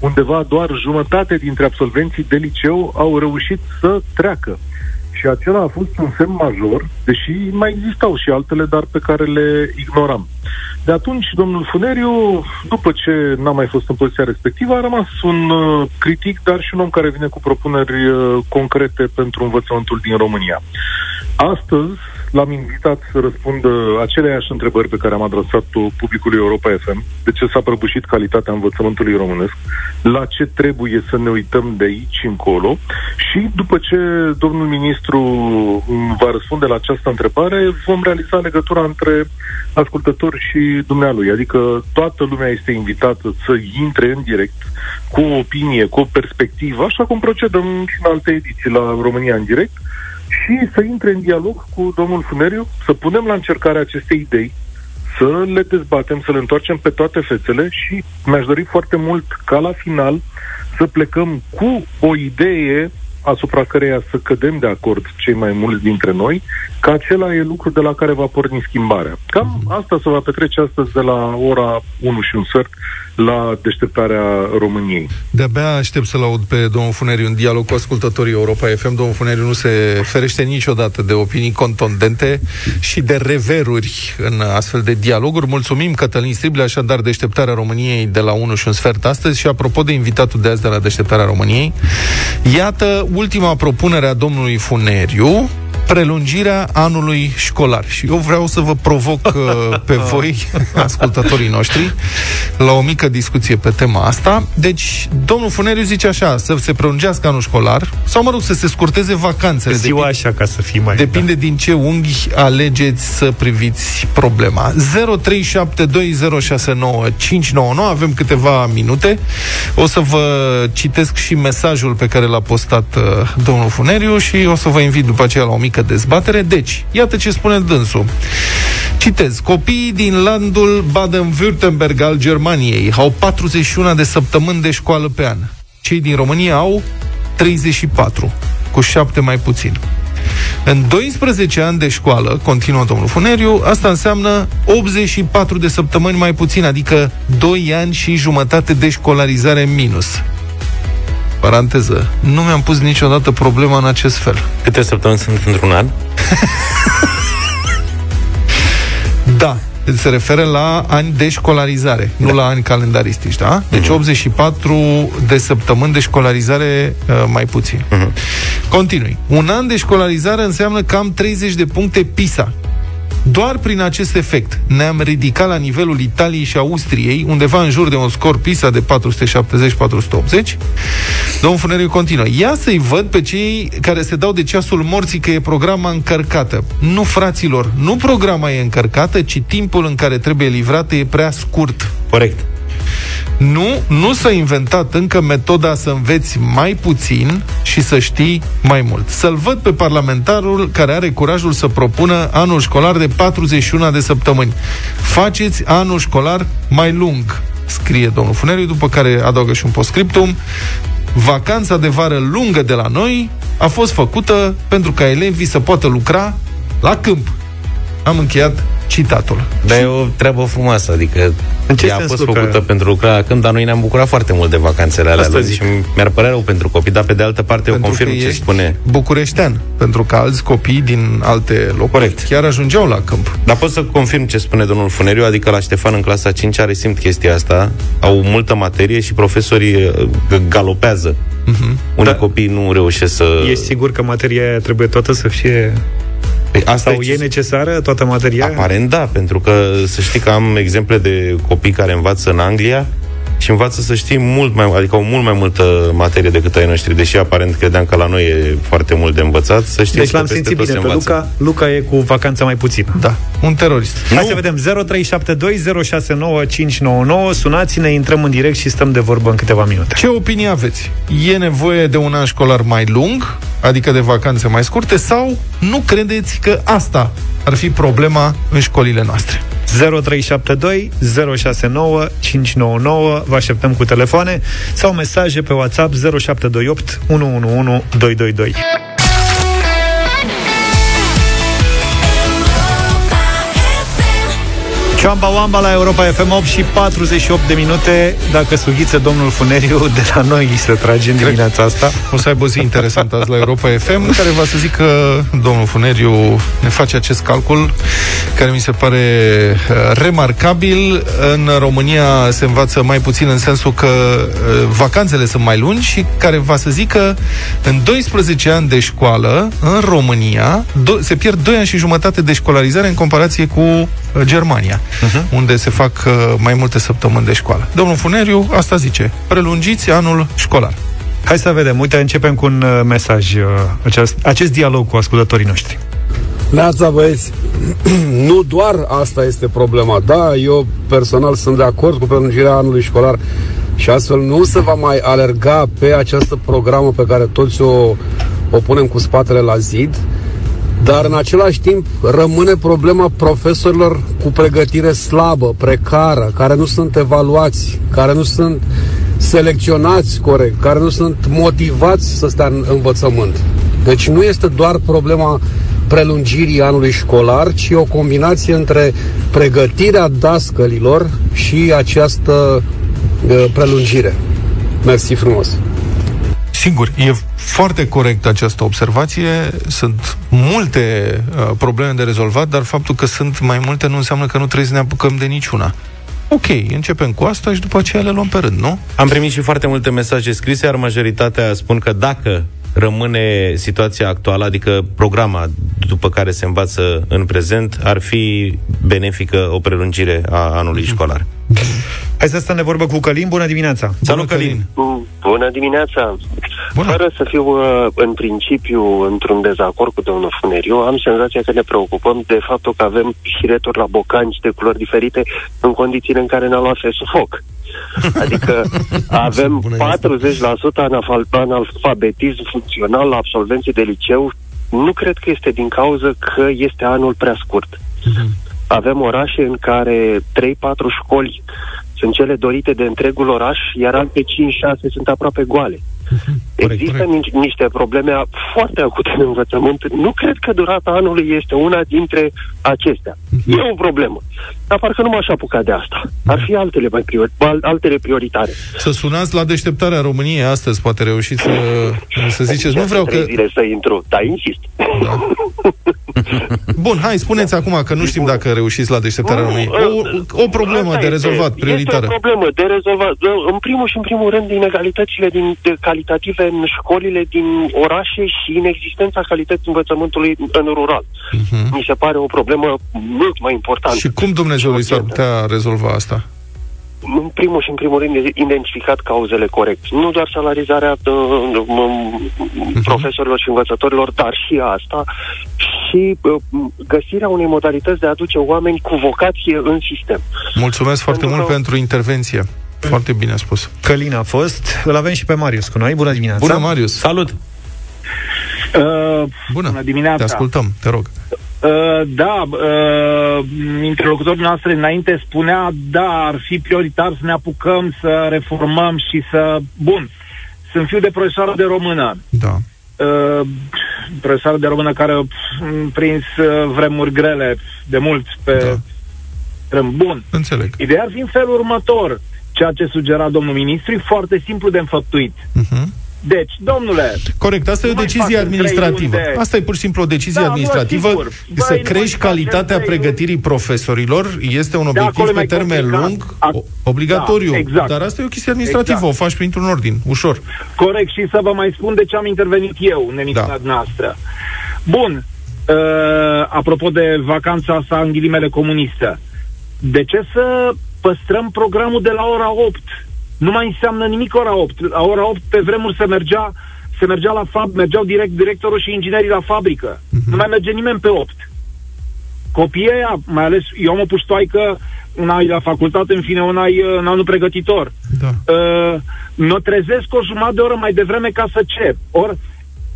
undeva doar jumătate dintre absolvenții de liceu au reușit să treacă. Și acela a fost un semn major, deși mai existau și altele, dar pe care le ignoram. De atunci, domnul Funeriu, după ce n-a mai fost în poziția respectivă, a rămas un uh, critic, dar și un om care vine cu propuneri uh, concrete pentru învățământul din România. Astăzi, l-am invitat să răspundă aceleași întrebări pe care am adresat-o publicului Europa FM. De ce s-a prăbușit calitatea învățământului românesc? La ce trebuie să ne uităm de aici încolo? Și după ce domnul ministru va răspunde la această întrebare, vom realiza legătura între ascultători și dumnealui. Adică toată lumea este invitată să intre în direct cu o opinie, cu o perspectivă, așa cum procedăm și în alte ediții la România în direct, și să intre în dialog cu domnul Funeriu, să punem la încercare aceste idei, să le dezbatem, să le întoarcem pe toate fețele și mi-aș dori foarte mult ca la final să plecăm cu o idee asupra căreia să cădem de acord cei mai mulți dintre noi, că acela e lucru de la care va porni schimbarea. Cam asta se va petrece astăzi de la ora 1 și un sfert la deșteptarea României. De-abia aștept să-l aud pe domnul Funeriu în dialog cu ascultătorii Europa FM. Domnul Funeriu nu se ferește niciodată de opinii contundente și de reveruri în astfel de dialoguri. Mulțumim, Cătălin Strible, așadar deșteptarea României de la 1 și un sfert astăzi și apropo de invitatul de azi de la deșteptarea României, iată ultima propunere a domnului Funeriu, prelungirea anului școlar. Și eu vreau să vă provoc uh, pe voi, ascultătorii noștri, la o mică discuție pe tema asta. Deci, domnul Funeriu zice așa, să se prelungească anul școlar, sau, mă rog, să se scurteze vacanțele. Ziua depinde, așa, ca să fii mai... Depinde da. din ce unghi alegeți să priviți problema. 0372069599, avem câteva minute. O să vă citesc și mesajul pe care l-a postat uh, domnul Funeriu și o să vă invit după aceea la o mică dezbatere. Deci, iată ce spune dânsul. Citez. Copiii din landul Baden-Württemberg al Germaniei au 41 de săptămâni de școală pe an. Cei din România au 34, cu 7 mai puțin. În 12 ani de școală, continuă domnul Funeriu, asta înseamnă 84 de săptămâni mai puțin, adică 2 ani și jumătate de școlarizare minus. Paranteză. Nu mi-am pus niciodată problema în acest fel. Câte săptămâni sunt într-un an? da, se referă la ani de școlarizare, da. nu la ani calendaristici, da? Deci uh-huh. 84 de săptămâni de școlarizare uh, mai puțin. Uh-huh. Continui. Un an de școlarizare înseamnă cam 30 de puncte PISA, doar prin acest efect ne-am ridicat la nivelul Italiei și Austriei, undeva în jur de un scor PISA de 470-480. Domnul Funeriu continuă. Ia să-i văd pe cei care se dau de ceasul morții că e programa încărcată. Nu, fraților, nu programa e încărcată, ci timpul în care trebuie livrată e prea scurt. Corect. Nu, nu s-a inventat încă metoda să înveți mai puțin și să știi mai mult. Să-l văd pe parlamentarul care are curajul să propună anul școlar de 41 de săptămâni. Faceți anul școlar mai lung, scrie domnul Funeriu, după care adaugă și un postscriptum. Vacanța de vară lungă de la noi a fost făcută pentru ca elevii să poată lucra la câmp. Am încheiat citatul. Dar e o treabă frumoasă, adică în ce ea a fost lucră? făcută pentru lucrarea când, dar noi ne-am bucurat foarte mult de vacanțele alea Asta și mi-ar părea rău pentru copii, dar pe de altă parte pentru eu confirm ce spune. Bucureștean, pentru că alți copii din alte locuri Corect. chiar ajungeau la câmp. Dar pot să confirm ce spune domnul Funeriu, adică la Ștefan în clasa 5 are simt chestia asta, au multă materie și profesorii uh, galopează. Uh-huh. Unii da. copii nu reușesc să... E sigur că materia trebuie toată să fie Păi asta Sau e, e necesară toată materia? Aparent da, pentru că să știi că am exemple de copii care învață în Anglia și învață să știi mult mai, adică au mult mai multă materie decât ai noștri, deși aparent credeam că la noi e foarte mult de învățat, să știi deci l-am simțit bine pe Luca, Luca e cu vacanța mai puțină. Da, un terorist. Hai nu. să vedem, 0372069599, sunați-ne, intrăm în direct și stăm de vorbă în câteva minute. Ce opinie aveți? E nevoie de un an școlar mai lung, adică de vacanțe mai scurte, sau nu credeți că asta ar fi problema în școlile noastre? 0372 069 599 Vă așteptăm cu telefoane sau mesaje pe WhatsApp 0728 111 222. Ciamba Wamba la Europa FM 8 și 48 de minute. Dacă sughiță domnul Funeriu De la noi se trage în dimineața asta. O să aibă o zi interesantă azi la Europa FM Care va să zic că domnul Funeriu Ne face acest calcul Care mi se pare uh, remarcabil. În România se învață mai puțin În sensul că uh, vacanțele sunt mai lungi Și care va să zic că În 12 ani de școală În România Se pierd 2 ani și jumătate de școlarizare În comparație cu uh, Germania uh-huh. unde se fac uh, mai multe săptămâni de școală. Domnul Funeriu asta zice, prelungiți anul școlar. Hai să vedem. Uite, începem cu un uh, mesaj, uh, acest, acest dialog cu ascultătorii noștri. Neața, băieți, nu doar asta este problema. Da, eu personal sunt de acord cu prelungirea anului școlar și astfel nu se va mai alerga pe această programă pe care toți o, o punem cu spatele la zid, dar în același timp rămâne problema profesorilor cu pregătire slabă, precară, care nu sunt evaluați, care nu sunt selecționați corect, care nu sunt motivați să stea în învățământ. Deci nu este doar problema prelungirii anului școlar, ci o combinație între pregătirea dascălilor și această uh, prelungire. Mersi frumos! Sigur, e foarte corect această observație. Sunt multe uh, probleme de rezolvat, dar faptul că sunt mai multe nu înseamnă că nu trebuie să ne apucăm de niciuna. Ok, începem cu asta și după aceea le luăm pe rând, nu? Am primit și foarte multe mesaje scrise, iar majoritatea spun că dacă rămâne situația actuală, adică programa după care se învață în prezent, ar fi benefică o prelungire a anului școlar. Hai să stăm de vorbă cu Călin. Bună dimineața! Salut, Călin! Bună dimineața! Bună. Fără să fiu uh, în principiu într-un dezacord cu domnul Funeriu, am senzația că ne preocupăm de faptul că avem șireturi la bocanci de culori diferite în condițiile în care ne-a luat sufoc. Adică avem 40% analfabetism funcțional la absolvenții de liceu. Nu cred că este din cauza că este anul prea scurt. Mhm. Avem orașe în care 3-4 școli sunt cele dorite de întregul oraș, iar alte 5-6 sunt aproape goale. Corect, Există corect. niște probleme foarte acute în învățământ. Nu cred că durata anului este una dintre acestea. Uh-huh. E o problemă. Dar parcă nu m-aș apuca de asta. Ar fi altele, mai priori, altele prioritare. Să sunați la deșteptarea României astăzi, poate reușiți să, să ziceți. Nu vreau că... zile să intru, dar insist. Da. Bun, hai, spuneți acum că nu știm dacă reușiți la deșteptarea României. O, o problemă de rezolvat, prioritară. Este o problemă de rezolvat. În primul și în primul rând, inegalitățile din, de calitative în școlile din orașe și inexistența calității învățământului în rural. Uh-huh. Mi se pare o problemă mult mai importantă. Și cum Dumnezeu s-ar putea rezolva asta? în primul și în primul rând identificat cauzele corect. Nu doar salarizarea uh, uh, profesorilor și învățătorilor, dar și asta și uh, găsirea unei modalități de a aduce oameni cu vocație în sistem. Mulțumesc foarte pentru mult că... pentru intervenție. Foarte bine spus. Călin a fost. Îl avem și pe Marius cu noi. Bună dimineața! Bună, Marius! Salut! Uh, bună. bună dimineața! Te ascultăm, te rog. Uh, da, uh, interlocutorul noastră înainte spunea, da, ar fi prioritar să ne apucăm să reformăm și să... Bun, sunt fiu de profesoară de română. Da. Uh, profesoară de română care a prins uh, vremuri grele de mult pe... Da. Bun. Înțeleg. Ideea ar fi în felul următor. Ceea ce sugera domnul ministru e foarte simplu de înfăptuit. Uh-huh. Deci, domnule... Corect, asta e o decizie administrativă. De... Asta e pur și simplu o decizie da, administrativă. Bă, să crești calitatea pregătirii profesorilor este un obiectiv pe termen lung, A... obligatoriu. Da, exact. Dar asta e o chestie administrativă, exact. o faci printr-un ordin, ușor. Corect, și să vă mai spun de ce am intervenit eu în emisiunea da. noastră. Bun, uh, apropo de vacanța asta în ghilimele comunistă, de ce să păstrăm programul de la ora 8? Nu mai înseamnă nimic ora 8. La ora 8 pe vremuri se mergea, se mergea la fab, mergeau direct directorul și inginerii la fabrică. Uh-huh. Nu mai merge nimeni pe 8. Copiii aia, mai ales eu am o puștoaică, una e la facultate, în fine, una e în anul pregătitor. Da. Uh, mă trezesc o jumătate de oră mai devreme ca să ce? Ori,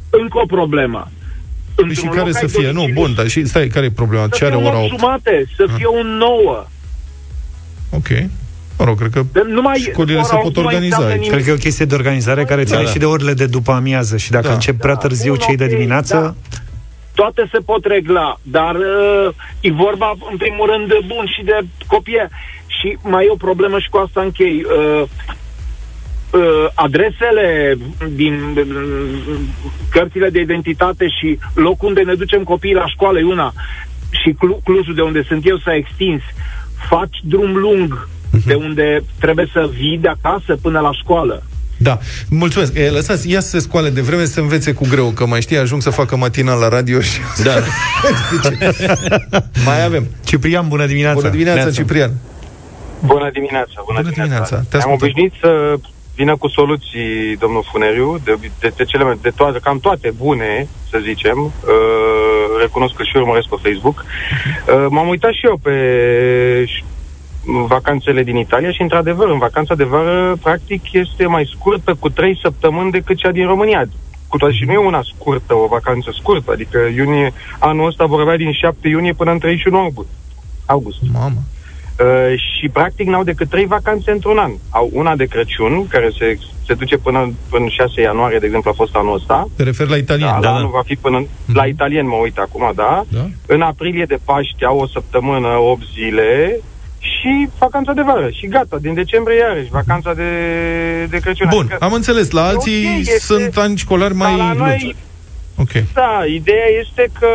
încă o problemă. Păi și care să fie? Nu, bun, dar și stai, care e problema? Ce are ora 8? jumate, să fie un 9. Ok. Mă rog, cred că numai școlile se pot organiza. Cred că e o chestie de organizare care ține da, da. și de orele de după amiază și dacă da. încep prea târziu da, cei de dimineață... Da. toate se pot regla, dar uh, e vorba, în primul rând, bun și de copii. Și mai e o problemă și cu asta închei. Uh, uh, adresele din uh, cărțile de identitate și locul unde ne ducem copiii la școală e una și Clu- Clujul de unde sunt eu s-a extins. Faci drum lung de unde trebuie să vii de acasă până la școală. Da, mulțumesc. E, lăsați, ia să se scoale de vreme să învețe cu greu, că mai știi, ajung să facă matinal la radio și... Da. mai avem. Ciprian, bună dimineața. Bună dimineața, Neața. Ciprian. Bună dimineața, bună, Bună dimineața. Te Am ascultăm. obișnuit să vină cu soluții, domnul Funeriu, de, de, de cele mai, de toate, cam toate bune, să zicem. Uh, recunosc că și eu urmăresc pe Facebook. Uh, m-am uitat și eu pe ș- vacanțele din Italia și, într-adevăr, în vacanța de vară, practic, este mai scurtă cu trei săptămâni decât cea din România. Cu toate și nu e una scurtă, o vacanță scurtă, adică iunie, anul ăsta vor avea din 7 iunie până în 31 august. august. Mamă. Uh, și practic n-au decât trei vacanțe într-un an. Au una de Crăciun, care se, se duce până în 6 ianuarie, de exemplu, a fost anul ăsta. Te referi la italieni. Da, la anul va fi până în, la italien mă uit acum, da. Da. În aprilie de Paște au o săptămână, 8 zile și vacanța de vară. Și gata, din decembrie iarăși, vacanța de, de Crăciun. Bun, Adică, am înțeles. La alții ok, este- sunt ani școlari mai dar la noi, lungi. Ok. da, ideea este că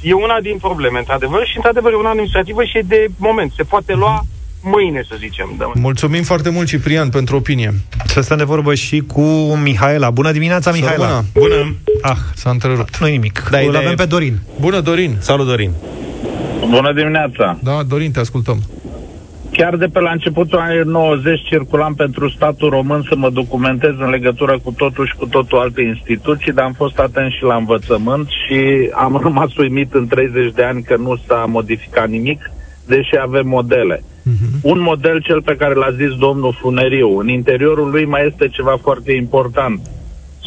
e una din probleme, într-adevăr, și într-adevăr e una administrativă și e de moment. Se poate lua mâine, să zicem. Da. Mulțumim foarte mult, Ciprian, pentru opinie. Să stăm de vorbă și cu Mihaela. Bună dimineața, Mihaela. Bună. Bună. Ah, S-a întrerupt. nu nimic. Da, Îl ideea avem e- pe Dorin. Bună, Dorin. Salut, Dorin. Bună dimineața! Da, Dorin, te ascultăm. Chiar de pe la începutul anilor 90 circulam pentru statul român să mă documentez în legătură cu totul și cu totul alte instituții, dar am fost atent și la învățământ și am rămas uimit în 30 de ani că nu s-a modificat nimic, deși avem modele. Un model, cel pe care l-a zis domnul Funeriu, în interiorul lui mai este ceva foarte important.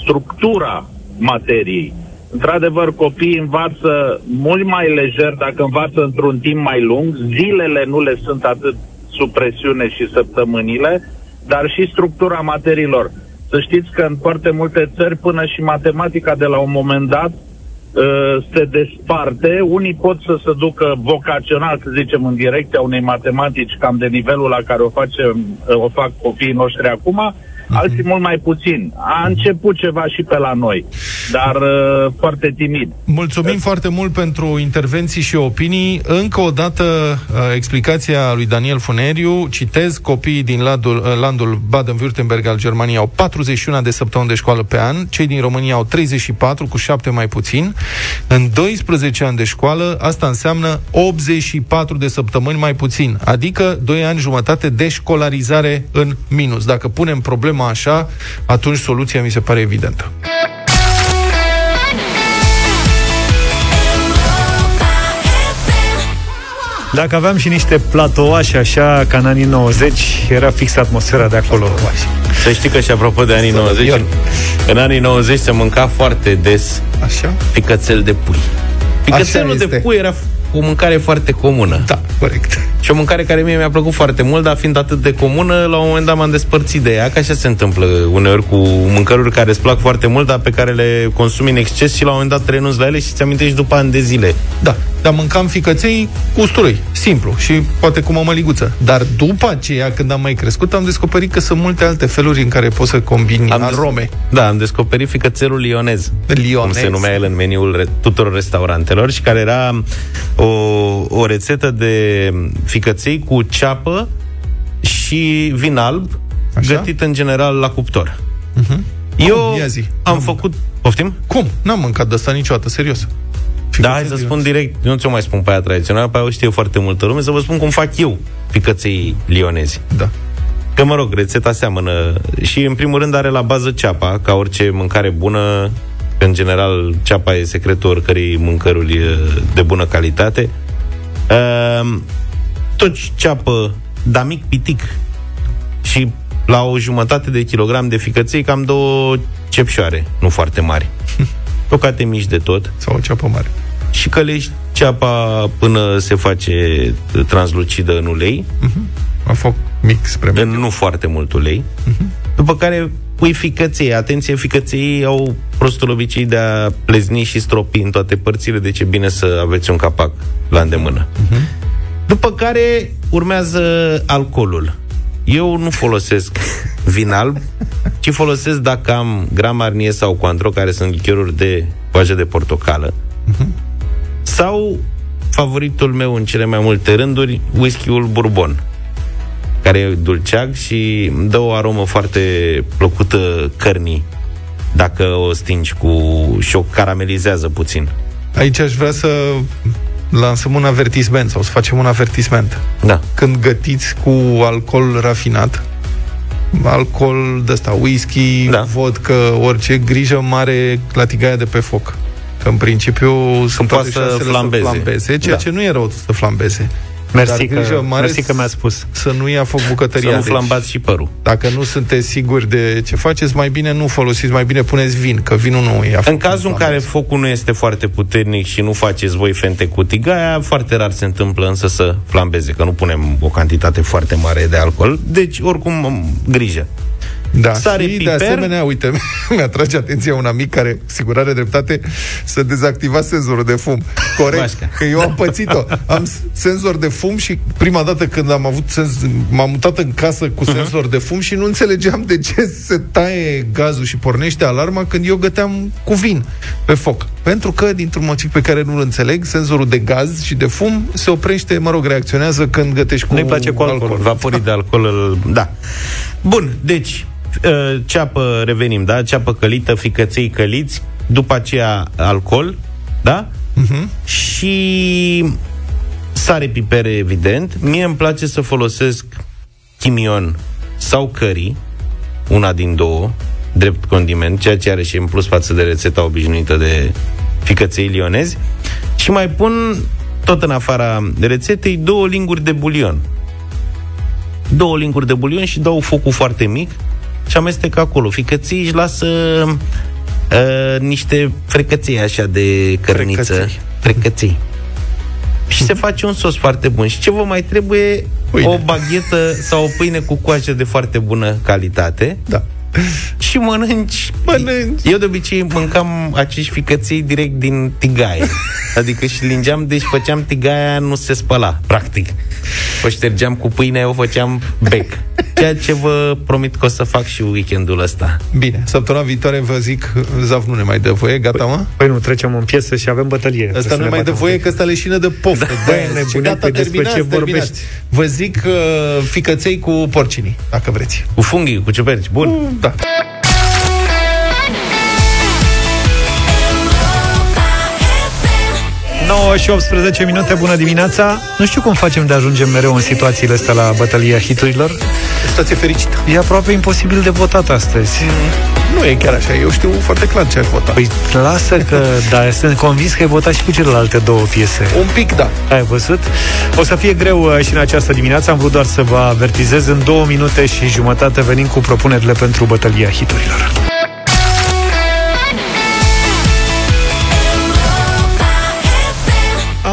Structura materiei. Într-adevăr, copiii învață mult mai lejer dacă învață într-un timp mai lung. Zilele nu le sunt atât sub presiune și săptămânile, dar și structura materiilor. Să știți că în foarte multe țări, până și matematica de la un moment dat, uh, se desparte. Unii pot să se ducă vocațional, să zicem, în direcția unei matematici cam de nivelul la care o, facem, uh, o fac copiii noștri acum, alții mult mai puțin. A început ceva și pe la noi, dar uh, foarte timid. Mulțumim foarte mult pentru intervenții și opinii. Încă o dată, uh, explicația lui Daniel Funeriu, citez, copiii din landul, uh, landul Baden-Württemberg al Germaniei au 41 de săptămâni de școală pe an, cei din România au 34, cu 7 mai puțin. În 12 ani de școală, asta înseamnă 84 de săptămâni mai puțin, adică 2 ani jumătate de școlarizare în minus. Dacă punem problema așa, atunci soluția mi se pare evidentă. Dacă aveam și niște platouașe așa, ca în anii 90, era fix atmosfera de acolo. Să știi că și apropo de anii 90, în, în anii 90 se mânca foarte des Așa? picățel de pui. Picățelul Așa de este. pui era o mâncare foarte comună. Da, corect. Și o mâncare care mie mi-a plăcut foarte mult, dar fiind atât de comună, la un moment dat m-am despărțit de ea, că așa se întâmplă uneori cu mâncăruri care îți plac foarte mult, dar pe care le consumi în exces și la un moment dat renunți la ele și ți amintești după ani de zile. Da, dar mâncam ficăței cu usturoi, simplu, și poate cu mămăliguță. Dar după aceea, când am mai crescut, am descoperit că sunt multe alte feluri în care poți să combini Am des- arome. Da, am descoperit ficățelul lionez. Lionez. Cum se numea el în meniul re- tuturor restaurantelor și care era o, o rețetă de ficăței cu ceapă și vin alb, Așa? gătit în general la cuptor. Uh-huh. Eu Ia zi. am făcut... Poftim? Cum? N-am mâncat de asta niciodată, serios. Da, hai să spun direct, eu nu ți-o mai spun pe aia tradițională, pe aia o știe foarte multă lume, să vă spun cum fac eu ficăței lionezi. Da. Că, mă rog, rețeta seamănă și, în primul rând, are la bază ceapa, ca orice mâncare bună, în general, ceapa e secretul oricărei mâncăruri e, de bună calitate. Ehm, Toci ceapă, dar mic pitic și la o jumătate de kilogram de ficăței cam două cepșoare, nu foarte mari. Tocate mici de tot. Sau o ceapă mare. Și călești ceapa până se face translucidă în ulei, A foc mic spre în nu foarte mult ulei, după care pui ficăței. Atenție, ficăței au prostul obicei de a plezni și stropi în toate părțile, deci e bine să aveți un capac la îndemână. Uh-huh. După care urmează alcoolul. Eu nu folosesc vin alb, ci folosesc dacă am Grand Marnier sau Cointreau, care sunt lichioruri de coajă de portocală. Uh-huh. Sau favoritul meu în cele mai multe rânduri, whisky-ul Bourbon care e dulceag și dă o aromă foarte plăcută cărnii dacă o stingi cu și o caramelizează puțin. Aici aș vrea să lansăm un avertisment sau să facem un avertisment. Da. Când gătiți cu alcool rafinat, alcool de ăsta, whisky, da. vodka, orice, grijă mare la tigaia de pe foc. Că în principiu sunt poate să flambeze. să flambeze, ceea da. ce nu e rău să flambeze. Mersi, Dar că, mare mersi că mi-a spus. Să nu ia foc bucătăria. Să nu deci, flambați și părul. Dacă nu sunteți siguri de ce faceți, mai bine nu folosiți, mai bine puneți vin, că vinul nu ia foc. În cazul în care focul nu este foarte puternic și nu faceți voi fente cu tigaia, foarte rar se întâmplă însă să flambeze, că nu punem o cantitate foarte mare de alcool. Deci, oricum, grijă. Da, sare, și piper. de asemenea, uite, mi-atrage atenția un amic care, sigur are dreptate, să dezactiva senzorul de fum. Corect, Bașca. că eu am pățit-o. Am senzor de fum și prima dată când am avut sens, m-am mutat în casă cu mhm. senzor uh-huh. de fum și nu înțelegeam de ce se taie gazul și pornește alarma când eu găteam cu vin pe foc. Pentru că, dintr-un motiv pe care nu-l înțeleg, senzorul de gaz și de fum se oprește, mă rog, reacționează când gătești cu Nu-i place cu alcool. alcool. Vaporii de alcool, da. Bun, deci, Uh, ceapă, revenim, da? Ceapă călită, ficăței căliți, după aceea alcool, da? Uh-huh. Și sare, pipere, evident. Mie îmi place să folosesc chimion sau curry, una din două, drept condiment, ceea ce are și în plus față de rețeta obișnuită de ficăței lionezi. Și mai pun, tot în afara rețetei, două linguri de bulion. Două linguri de bulion și dau focul foarte mic și amestec acolo. Fiindcă ți își lasă uh, niște frecății așa de cărniță. Frecății. frecății. Și se face un sos foarte bun. Și ce vă mai trebuie? Pâine. O baghetă sau o pâine cu coajă de foarte bună calitate. Da. Și mănânci. Mănânci. Eu de obicei mâncam acești ficăței direct din tigaie. Adică și lingeam, deci făceam tigaia, nu se spăla, practic. O ștergeam cu pâine, o făceam bec. Ceea ce vă promit că o să fac și weekendul ăsta. Bine, săptămâna viitoare vă zic, Zav nu ne mai dă voie, gata mă? Păi, păi nu, trecem în piesă și avem bătălie. Asta nu ne mai dă voie, că ăsta leșină de poftă. Da, de gata, terminați, ce vorbești. Vă zic uh, ficăței cu porcini, dacă vreți. Cu funghi, cu ciuperci, bun. Uh, da. 9 și 18 minute, bună dimineața. Nu știu cum facem de a ajungem mereu în situațiile astea la bătălia hiturilor. Stație fericită. E aproape imposibil de votat astăzi. Mm, Nu e chiar așa, eu știu foarte clar ce ați votat. Păi lasă că, da, sunt convins că ai votat și cu celelalte două piese. Un pic, da. Ai văzut? O să fie greu uh, și în această dimineață. Am vrut doar să vă avertizez. În două minute și jumătate venim cu propunerile pentru bătălia hiturilor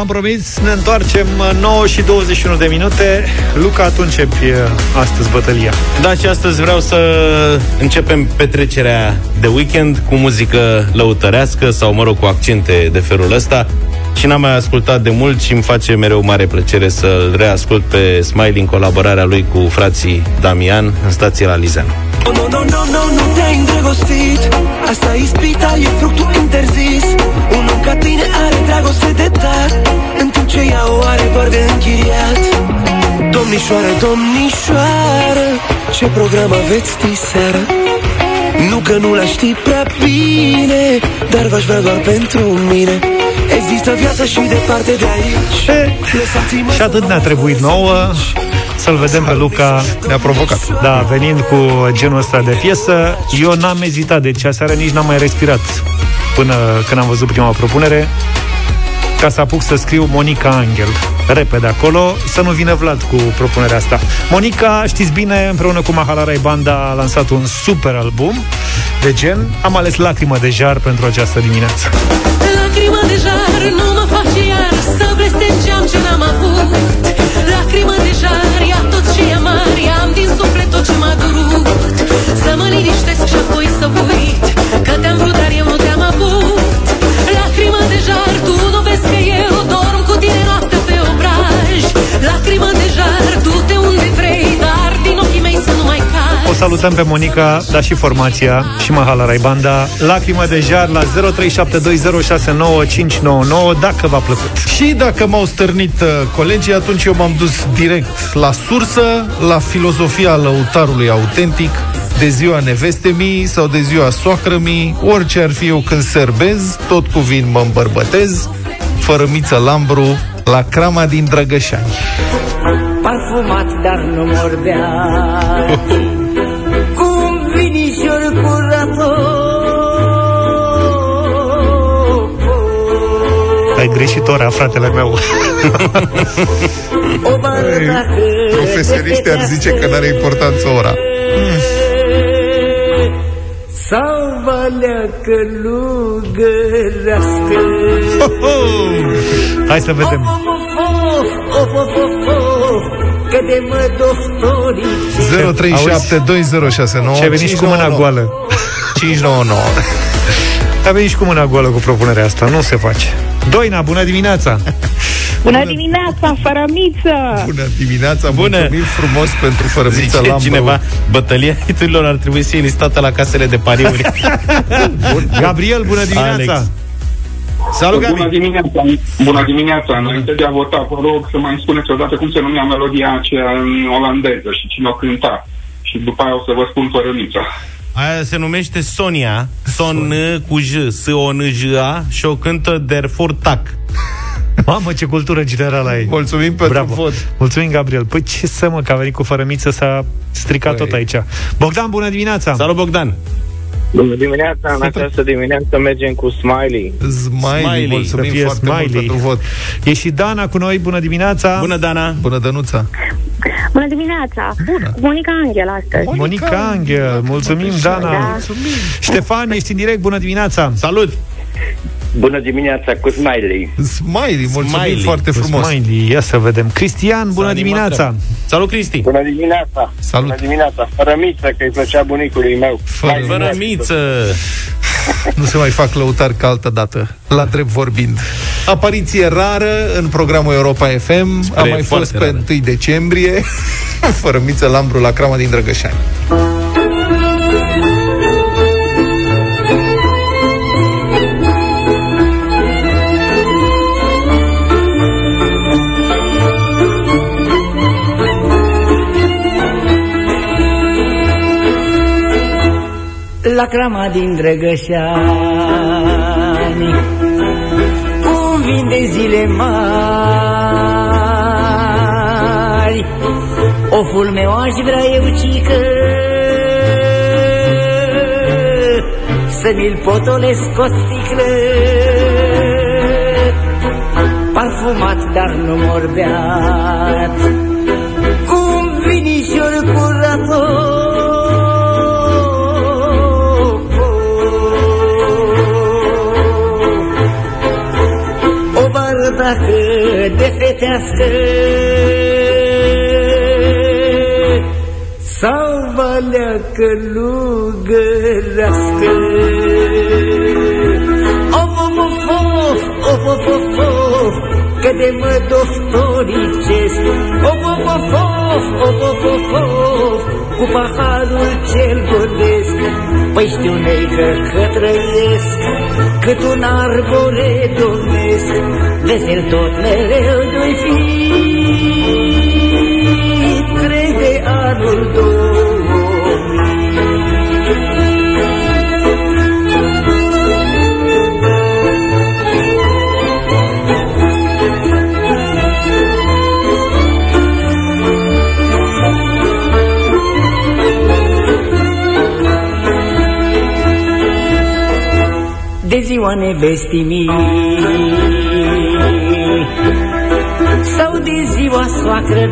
am promis, ne întoarcem 9 și 21 de minute. Luca, tu începi astăzi bătălia. Da, și astăzi vreau să începem petrecerea de weekend cu muzică lăutărească sau, mă rog, cu accente de felul ăsta. Și n-am mai ascultat de mult și îmi face mereu mare plăcere să-l reascult pe Smiley în colaborarea lui cu frații Damian în stație la Lizeanu. Oh, no, no, no, no, nu te-ai îndrăgostit Asta ispita, e fructul interzis Un om ca tine are dragoste de dat În timp ce ea o are doar de închiriat. Domnișoară, domnișoară Ce program aveți diseară? Nu că nu l ști prea bine Dar v-aș vrea doar pentru mine. Există viață și departe de aici. Și atât ne-a trebuit nouă să-l vedem pe Luca. Ne-a provocat. Da, venind cu genul ăsta de piesă. Eu n-am ezitat, deci aseară nici n-am mai respirat până când am văzut prima propunere ca să apuc să scriu Monica Angel. Repede acolo, să nu vină Vlad cu propunerea asta. Monica, știți bine, împreună cu Mahalarai Banda a lansat un super album de gen. Am ales Lacrimă de jar pentru această dimineață. Lacrimă de jar, nu mă face iar să blestem ce n-am avut. Lacrimă de jar, ia tot ce e amar, am din suflet tot ce m-a durut. Să mă liniștesc și salutăm pe Monica, dar și formația și Mahala Raibanda. Lacrimă de jar la 0372069599 dacă v-a plăcut. Și dacă m-au stârnit uh, colegii, atunci eu m-am dus direct la sursă, la filozofia lăutarului autentic, de ziua nevestemii sau de ziua soacrămii, orice ar fi eu când serbez, tot cu vin mă îmbărbătez, fără miță lambru, la crama din Drăgășani. Parfumat, dar nu morbeat Ai greșit ora, fratele meu. Profesioniștii ar zice că n-are importanță ora. Sau valea călugărească Hai să vedem. Of, of, of, of, of, of, Că de mă doctorii Ce ai venit și cu mâna goală. 599. Ai venit și cu mâna goală cu propunerea asta, nu se face. Doina, bună dimineața! Bună dimineața, fărămiță! Bună dimineața, Bună. mulțumim frumos pentru fărămița Zice la cineva, bătălia hiturilor ar trebui să fie listată la casele de pariuri. Gabriel, bună dimineața! Alex. Salut, Gabi! Bună dimineața! Bună dimineața! Înainte de a vota, vă rog să mai spuneți odată cum se numea melodia aceea în olandeză și cine o cânta. Și după aia o să vă spun fărămița. Aia se numește Sonia, Son cu J, s o n j a și o cântă Der Tak. Mamă, ce cultură generală ai. Mulțumim pentru Bravo. vot. Mulțumim, Gabriel. Păi ce să mă, că a venit cu fărămiță, s-a stricat Păi. tot aici. Bogdan, bună dimineața! Salut, Bogdan! Bună dimineața, în această dimineață mergem cu Smiley. Smiley, Smiley, mulțumim să fie foarte mult Smiley. pentru vot. E și Dana cu noi, bună dimineața! Bună, Dana! Bună, Dănuța! Bună dimineața! Bună! Monica Angel astăzi. Monica Angel, mulțumim, Dana! Da. Ștefan, ești în direct, bună dimineața! Salut! Bună dimineața cu Smiley. Smiley, mulțumim Smiley. foarte Cu frumos. Smiley, ia să vedem. Cristian, bună animat dimineața! treaba. Salut, Cristi! Bună dimineața. Salut. Bună dimineața. Fără miță, că îi plăcea bunicului meu. Fără, Fără miță! nu se mai fac lăutari ca altă dată, la drept vorbind. Apariție rară în programul Europa FM, Spre a mai fost foarte pe rară. 1 decembrie, fără miță Lambru la crama din Drăgășani. La crama din Drăgășani. Cum vin de zile mari. Oful meu aș vrea eu, cică Să mi-l potolesc o sticlă. Parfumat, dar nu morbeat. Cu un vinișor curat bară dacă de fetească Sau valea călugărească Of, of, of, of, of, of, of, of Că de mă doftoricesc Of, of, of, of, of, of, of, of Cu paharul cel gordesc Păi știu nei că, că trăiesc Cât un arbore domnesc Vesel tot mereu doi fi Crede anul 2000 de ziua nevestii mii sau de ziua soacră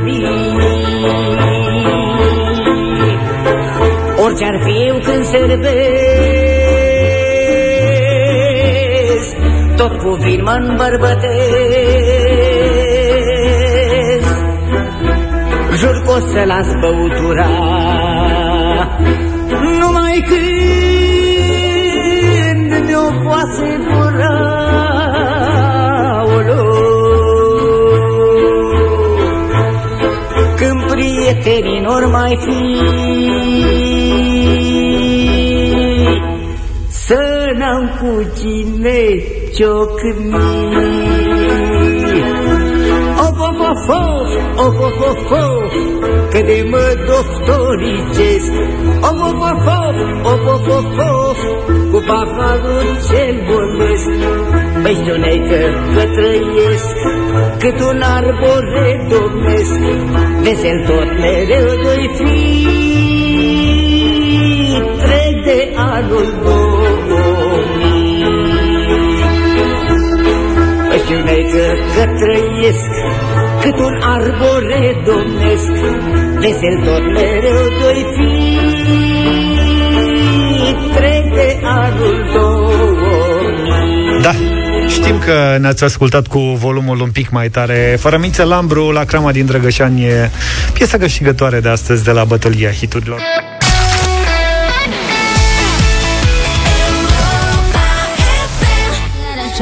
Orice ar fi eu când servesc Tot cu vin mă îmbărbătesc. Jur că o să las băutura Numai când prietenilor mai fi Să n-am cu cine ciocni Of, of, of, of, of, of, of, of, Că de mă doctoricesc Of, of, of, of, of, of, of, of, Cu paharul cel bolesc Păi știu că, că trăiesc Cât un arbore domnesc Vesel tot mereu doi fi. Trec de anul 2000 Păi știu că, că trăiesc cât un arbore domnesc, vesel tot mereu doi fi, trec de anul 2000. Da, Știm că ne-ați ascultat cu volumul un pic mai tare. Fărămiță Lambru la crama din Drăgășani e piesa câștigătoare de astăzi de la bătălia hiturilor.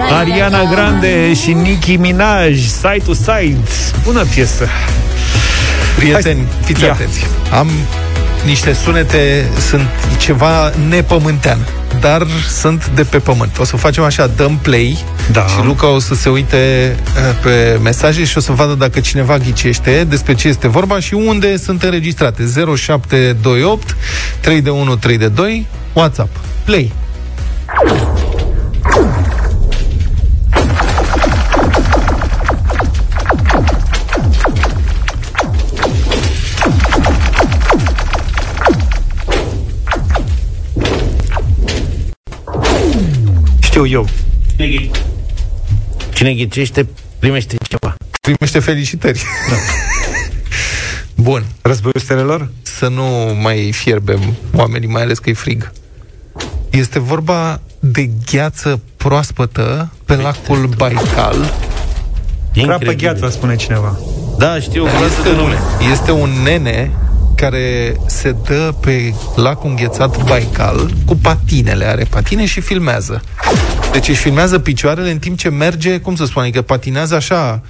Ariana Grande și Nicki Minaj Side to Side. Bună piesă. Prieteni, fiți Ia. atenți. Am niște sunete Sunt ceva nepământean Dar sunt de pe pământ. O să facem așa, dăm play da. Și Luca o să se uite uh, pe mesaje Și o să vadă dacă cineva ghicește Despre ce este vorba și unde sunt înregistrate. 0728 3 de 1 3 de 2 WhatsApp. Play Știu eu Cine ghicește, primește ceva. Primește felicitări. Da. Bun. Războiul stelelor? Să nu mai fierbem oamenii, mai ales că e frig. Este vorba de gheață proaspătă pe lacul Baikal. Crapă gheața, spune cineva. Da, știu, este, un, este un nene care se dă pe lacul înghețat Baikal cu patinele, are patine și filmează. Deci își filmează picioarele în timp ce merge, cum să spun, adică patinează așa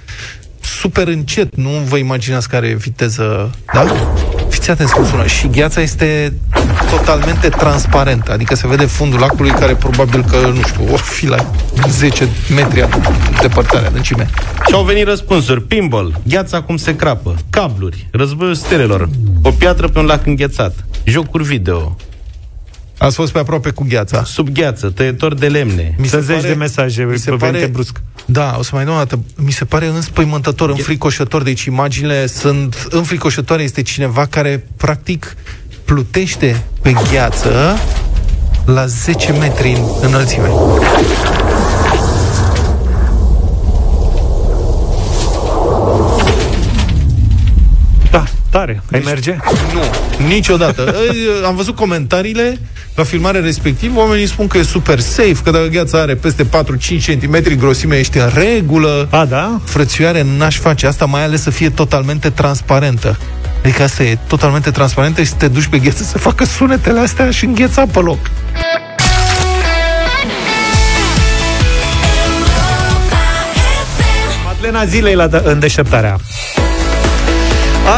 super încet, nu vă imaginați care viteză, da? Fiți atenți cum sună. Și gheața este totalmente transparentă, adică se vede fundul lacului care probabil că, nu știu, o fi la 10 metri departare adâncime. Și au venit răspunsuri. Pinball, gheața cum se crapă, cabluri, războiul stelelor, o piatră pe un lac înghețat, jocuri video, Ați fost pe aproape cu gheața. Sub gheață, tăietor de lemne. Mi se zeci de mesaje mi se pare brusc. Da, o să mai dau o dată. Mi se pare înspăimântător, înfricoșător. Deci imaginile sunt înfricoșătoare. Este cineva care, practic, plutește pe gheață la 10 metri în înălțime. Da, tare. Ai merge? Nu, niciodată. Am văzut comentariile la filmarea respectivă, oamenii spun că e super safe, că dacă gheața are peste 4-5 cm grosime, ești în regulă. A, da? Frățioare, n-aș face asta, mai ales să fie totalmente transparentă. Adică asta e totalmente transparentă și să te duci pe gheță să facă sunetele astea și îngheța pe loc. Madlena zilei la de- în deșteptarea.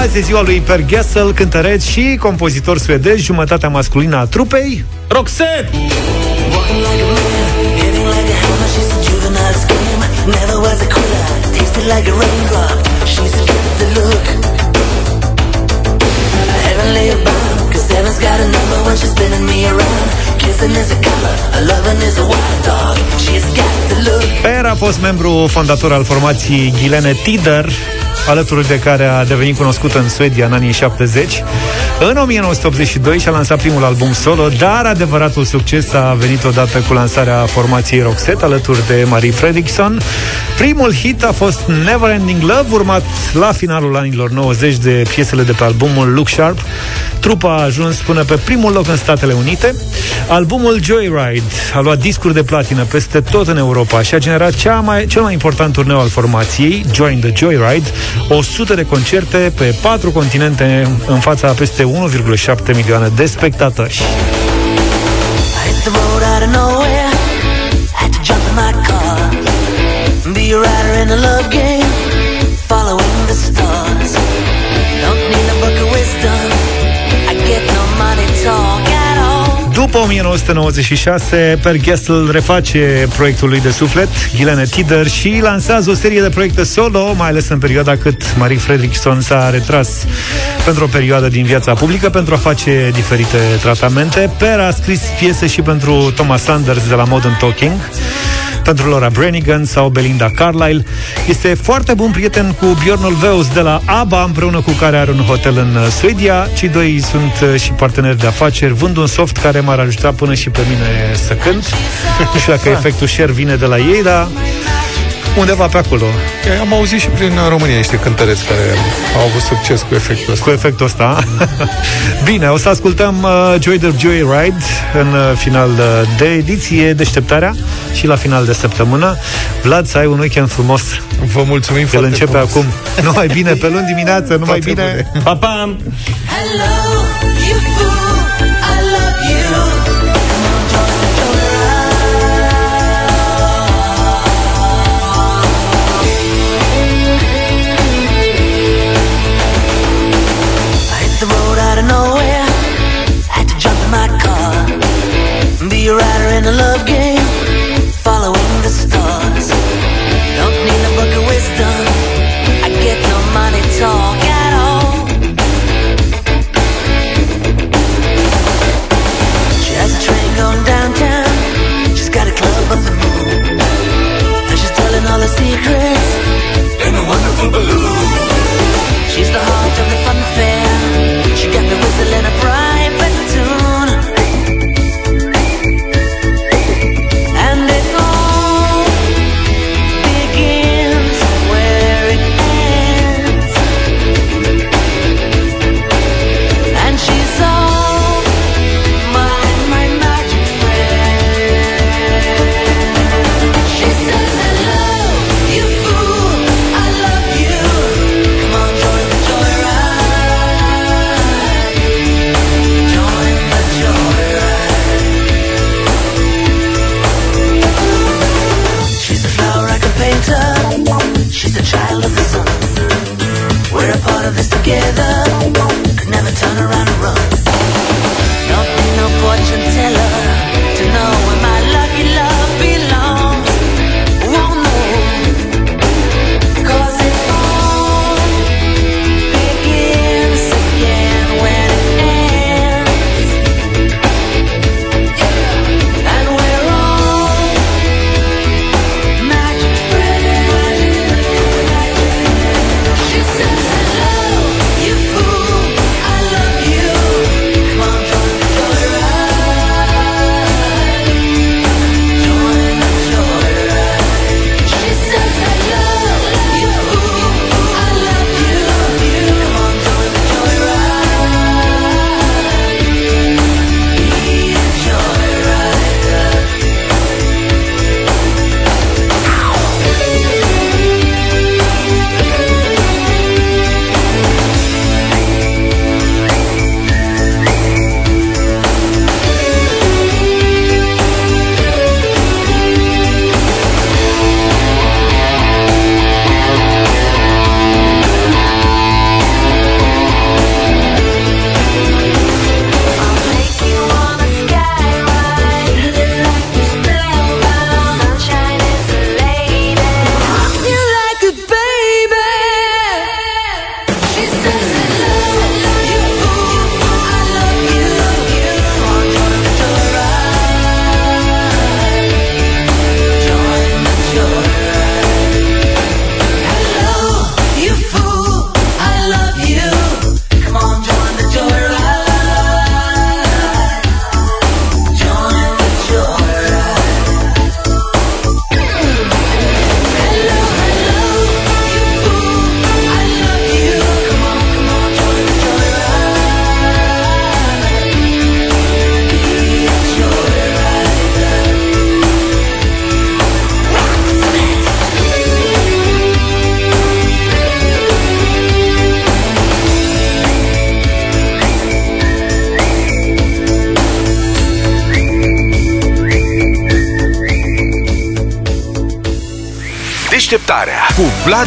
Azi e ziua lui Per Gessel, cântăreț și compozitor suedez, jumătatea masculină a trupei, Roxette! Never was a quitter, tasted like a raindrop. She's got the look. Heavenly bound, cause heaven's got a number when she's spinning me around. Kissing is a color, a loving is a wild dog. She's got the look. Per a fost membru fondator al formației Ghilene Tider, alături de care a devenit cunoscută în Suedia în anii 70. În 1982 și-a lansat primul album solo, dar adevăratul succes a venit odată cu lansarea formației Roxette alături de Marie Fredriksson. Primul hit a fost Never Ending Love, urmat la finalul anilor 90 de piesele de pe albumul Look Sharp. Trupa a ajuns până pe primul loc în Statele Unite. Albumul Joyride a luat discuri de platină peste tot în Europa și a generat cea mai, cel mai important turneu al formației, Join the Joyride, 100 de concerte pe patru continente în fața a peste 1,7 milioane de spectatori. I hit the road out of nowhere. Had to jump in my car. Be a rider in a love game. 1996, Per Gessel reface proiectul lui de suflet, Ghiline Tider, și lansează o serie de proiecte solo, mai ales în perioada cât Marie Fredrickson s-a retras pentru o perioadă din viața publică pentru a face diferite tratamente. Per a scris piese și pentru Thomas Sanders de la Modern Talking, pentru Laura Branigan sau Belinda Carlisle. Este foarte bun prieten cu Björn Ulvaeus de la ABBA, împreună cu care are un hotel în uh, Suedia. Cei doi sunt uh, și parteneri de afaceri, vând un soft care m-ar ajuta până și pe mine să cânt. Nu știu dacă efectul share vine de la ei, dar undeva pe acolo. Am auzit și prin România niște cântăreți care au avut succes cu efectul ăsta. Cu efectul ăsta. Bine, o să ascultăm uh, Joy the Joy Ride în uh, final uh, de ediție, deșteptarea și la final de săptămână. Vlad, să ai un weekend frumos. Vă mulțumim El foarte începe frumos. acum. Numai bine, pe luni dimineață, numai Toate bine. bune. Pa, pa! I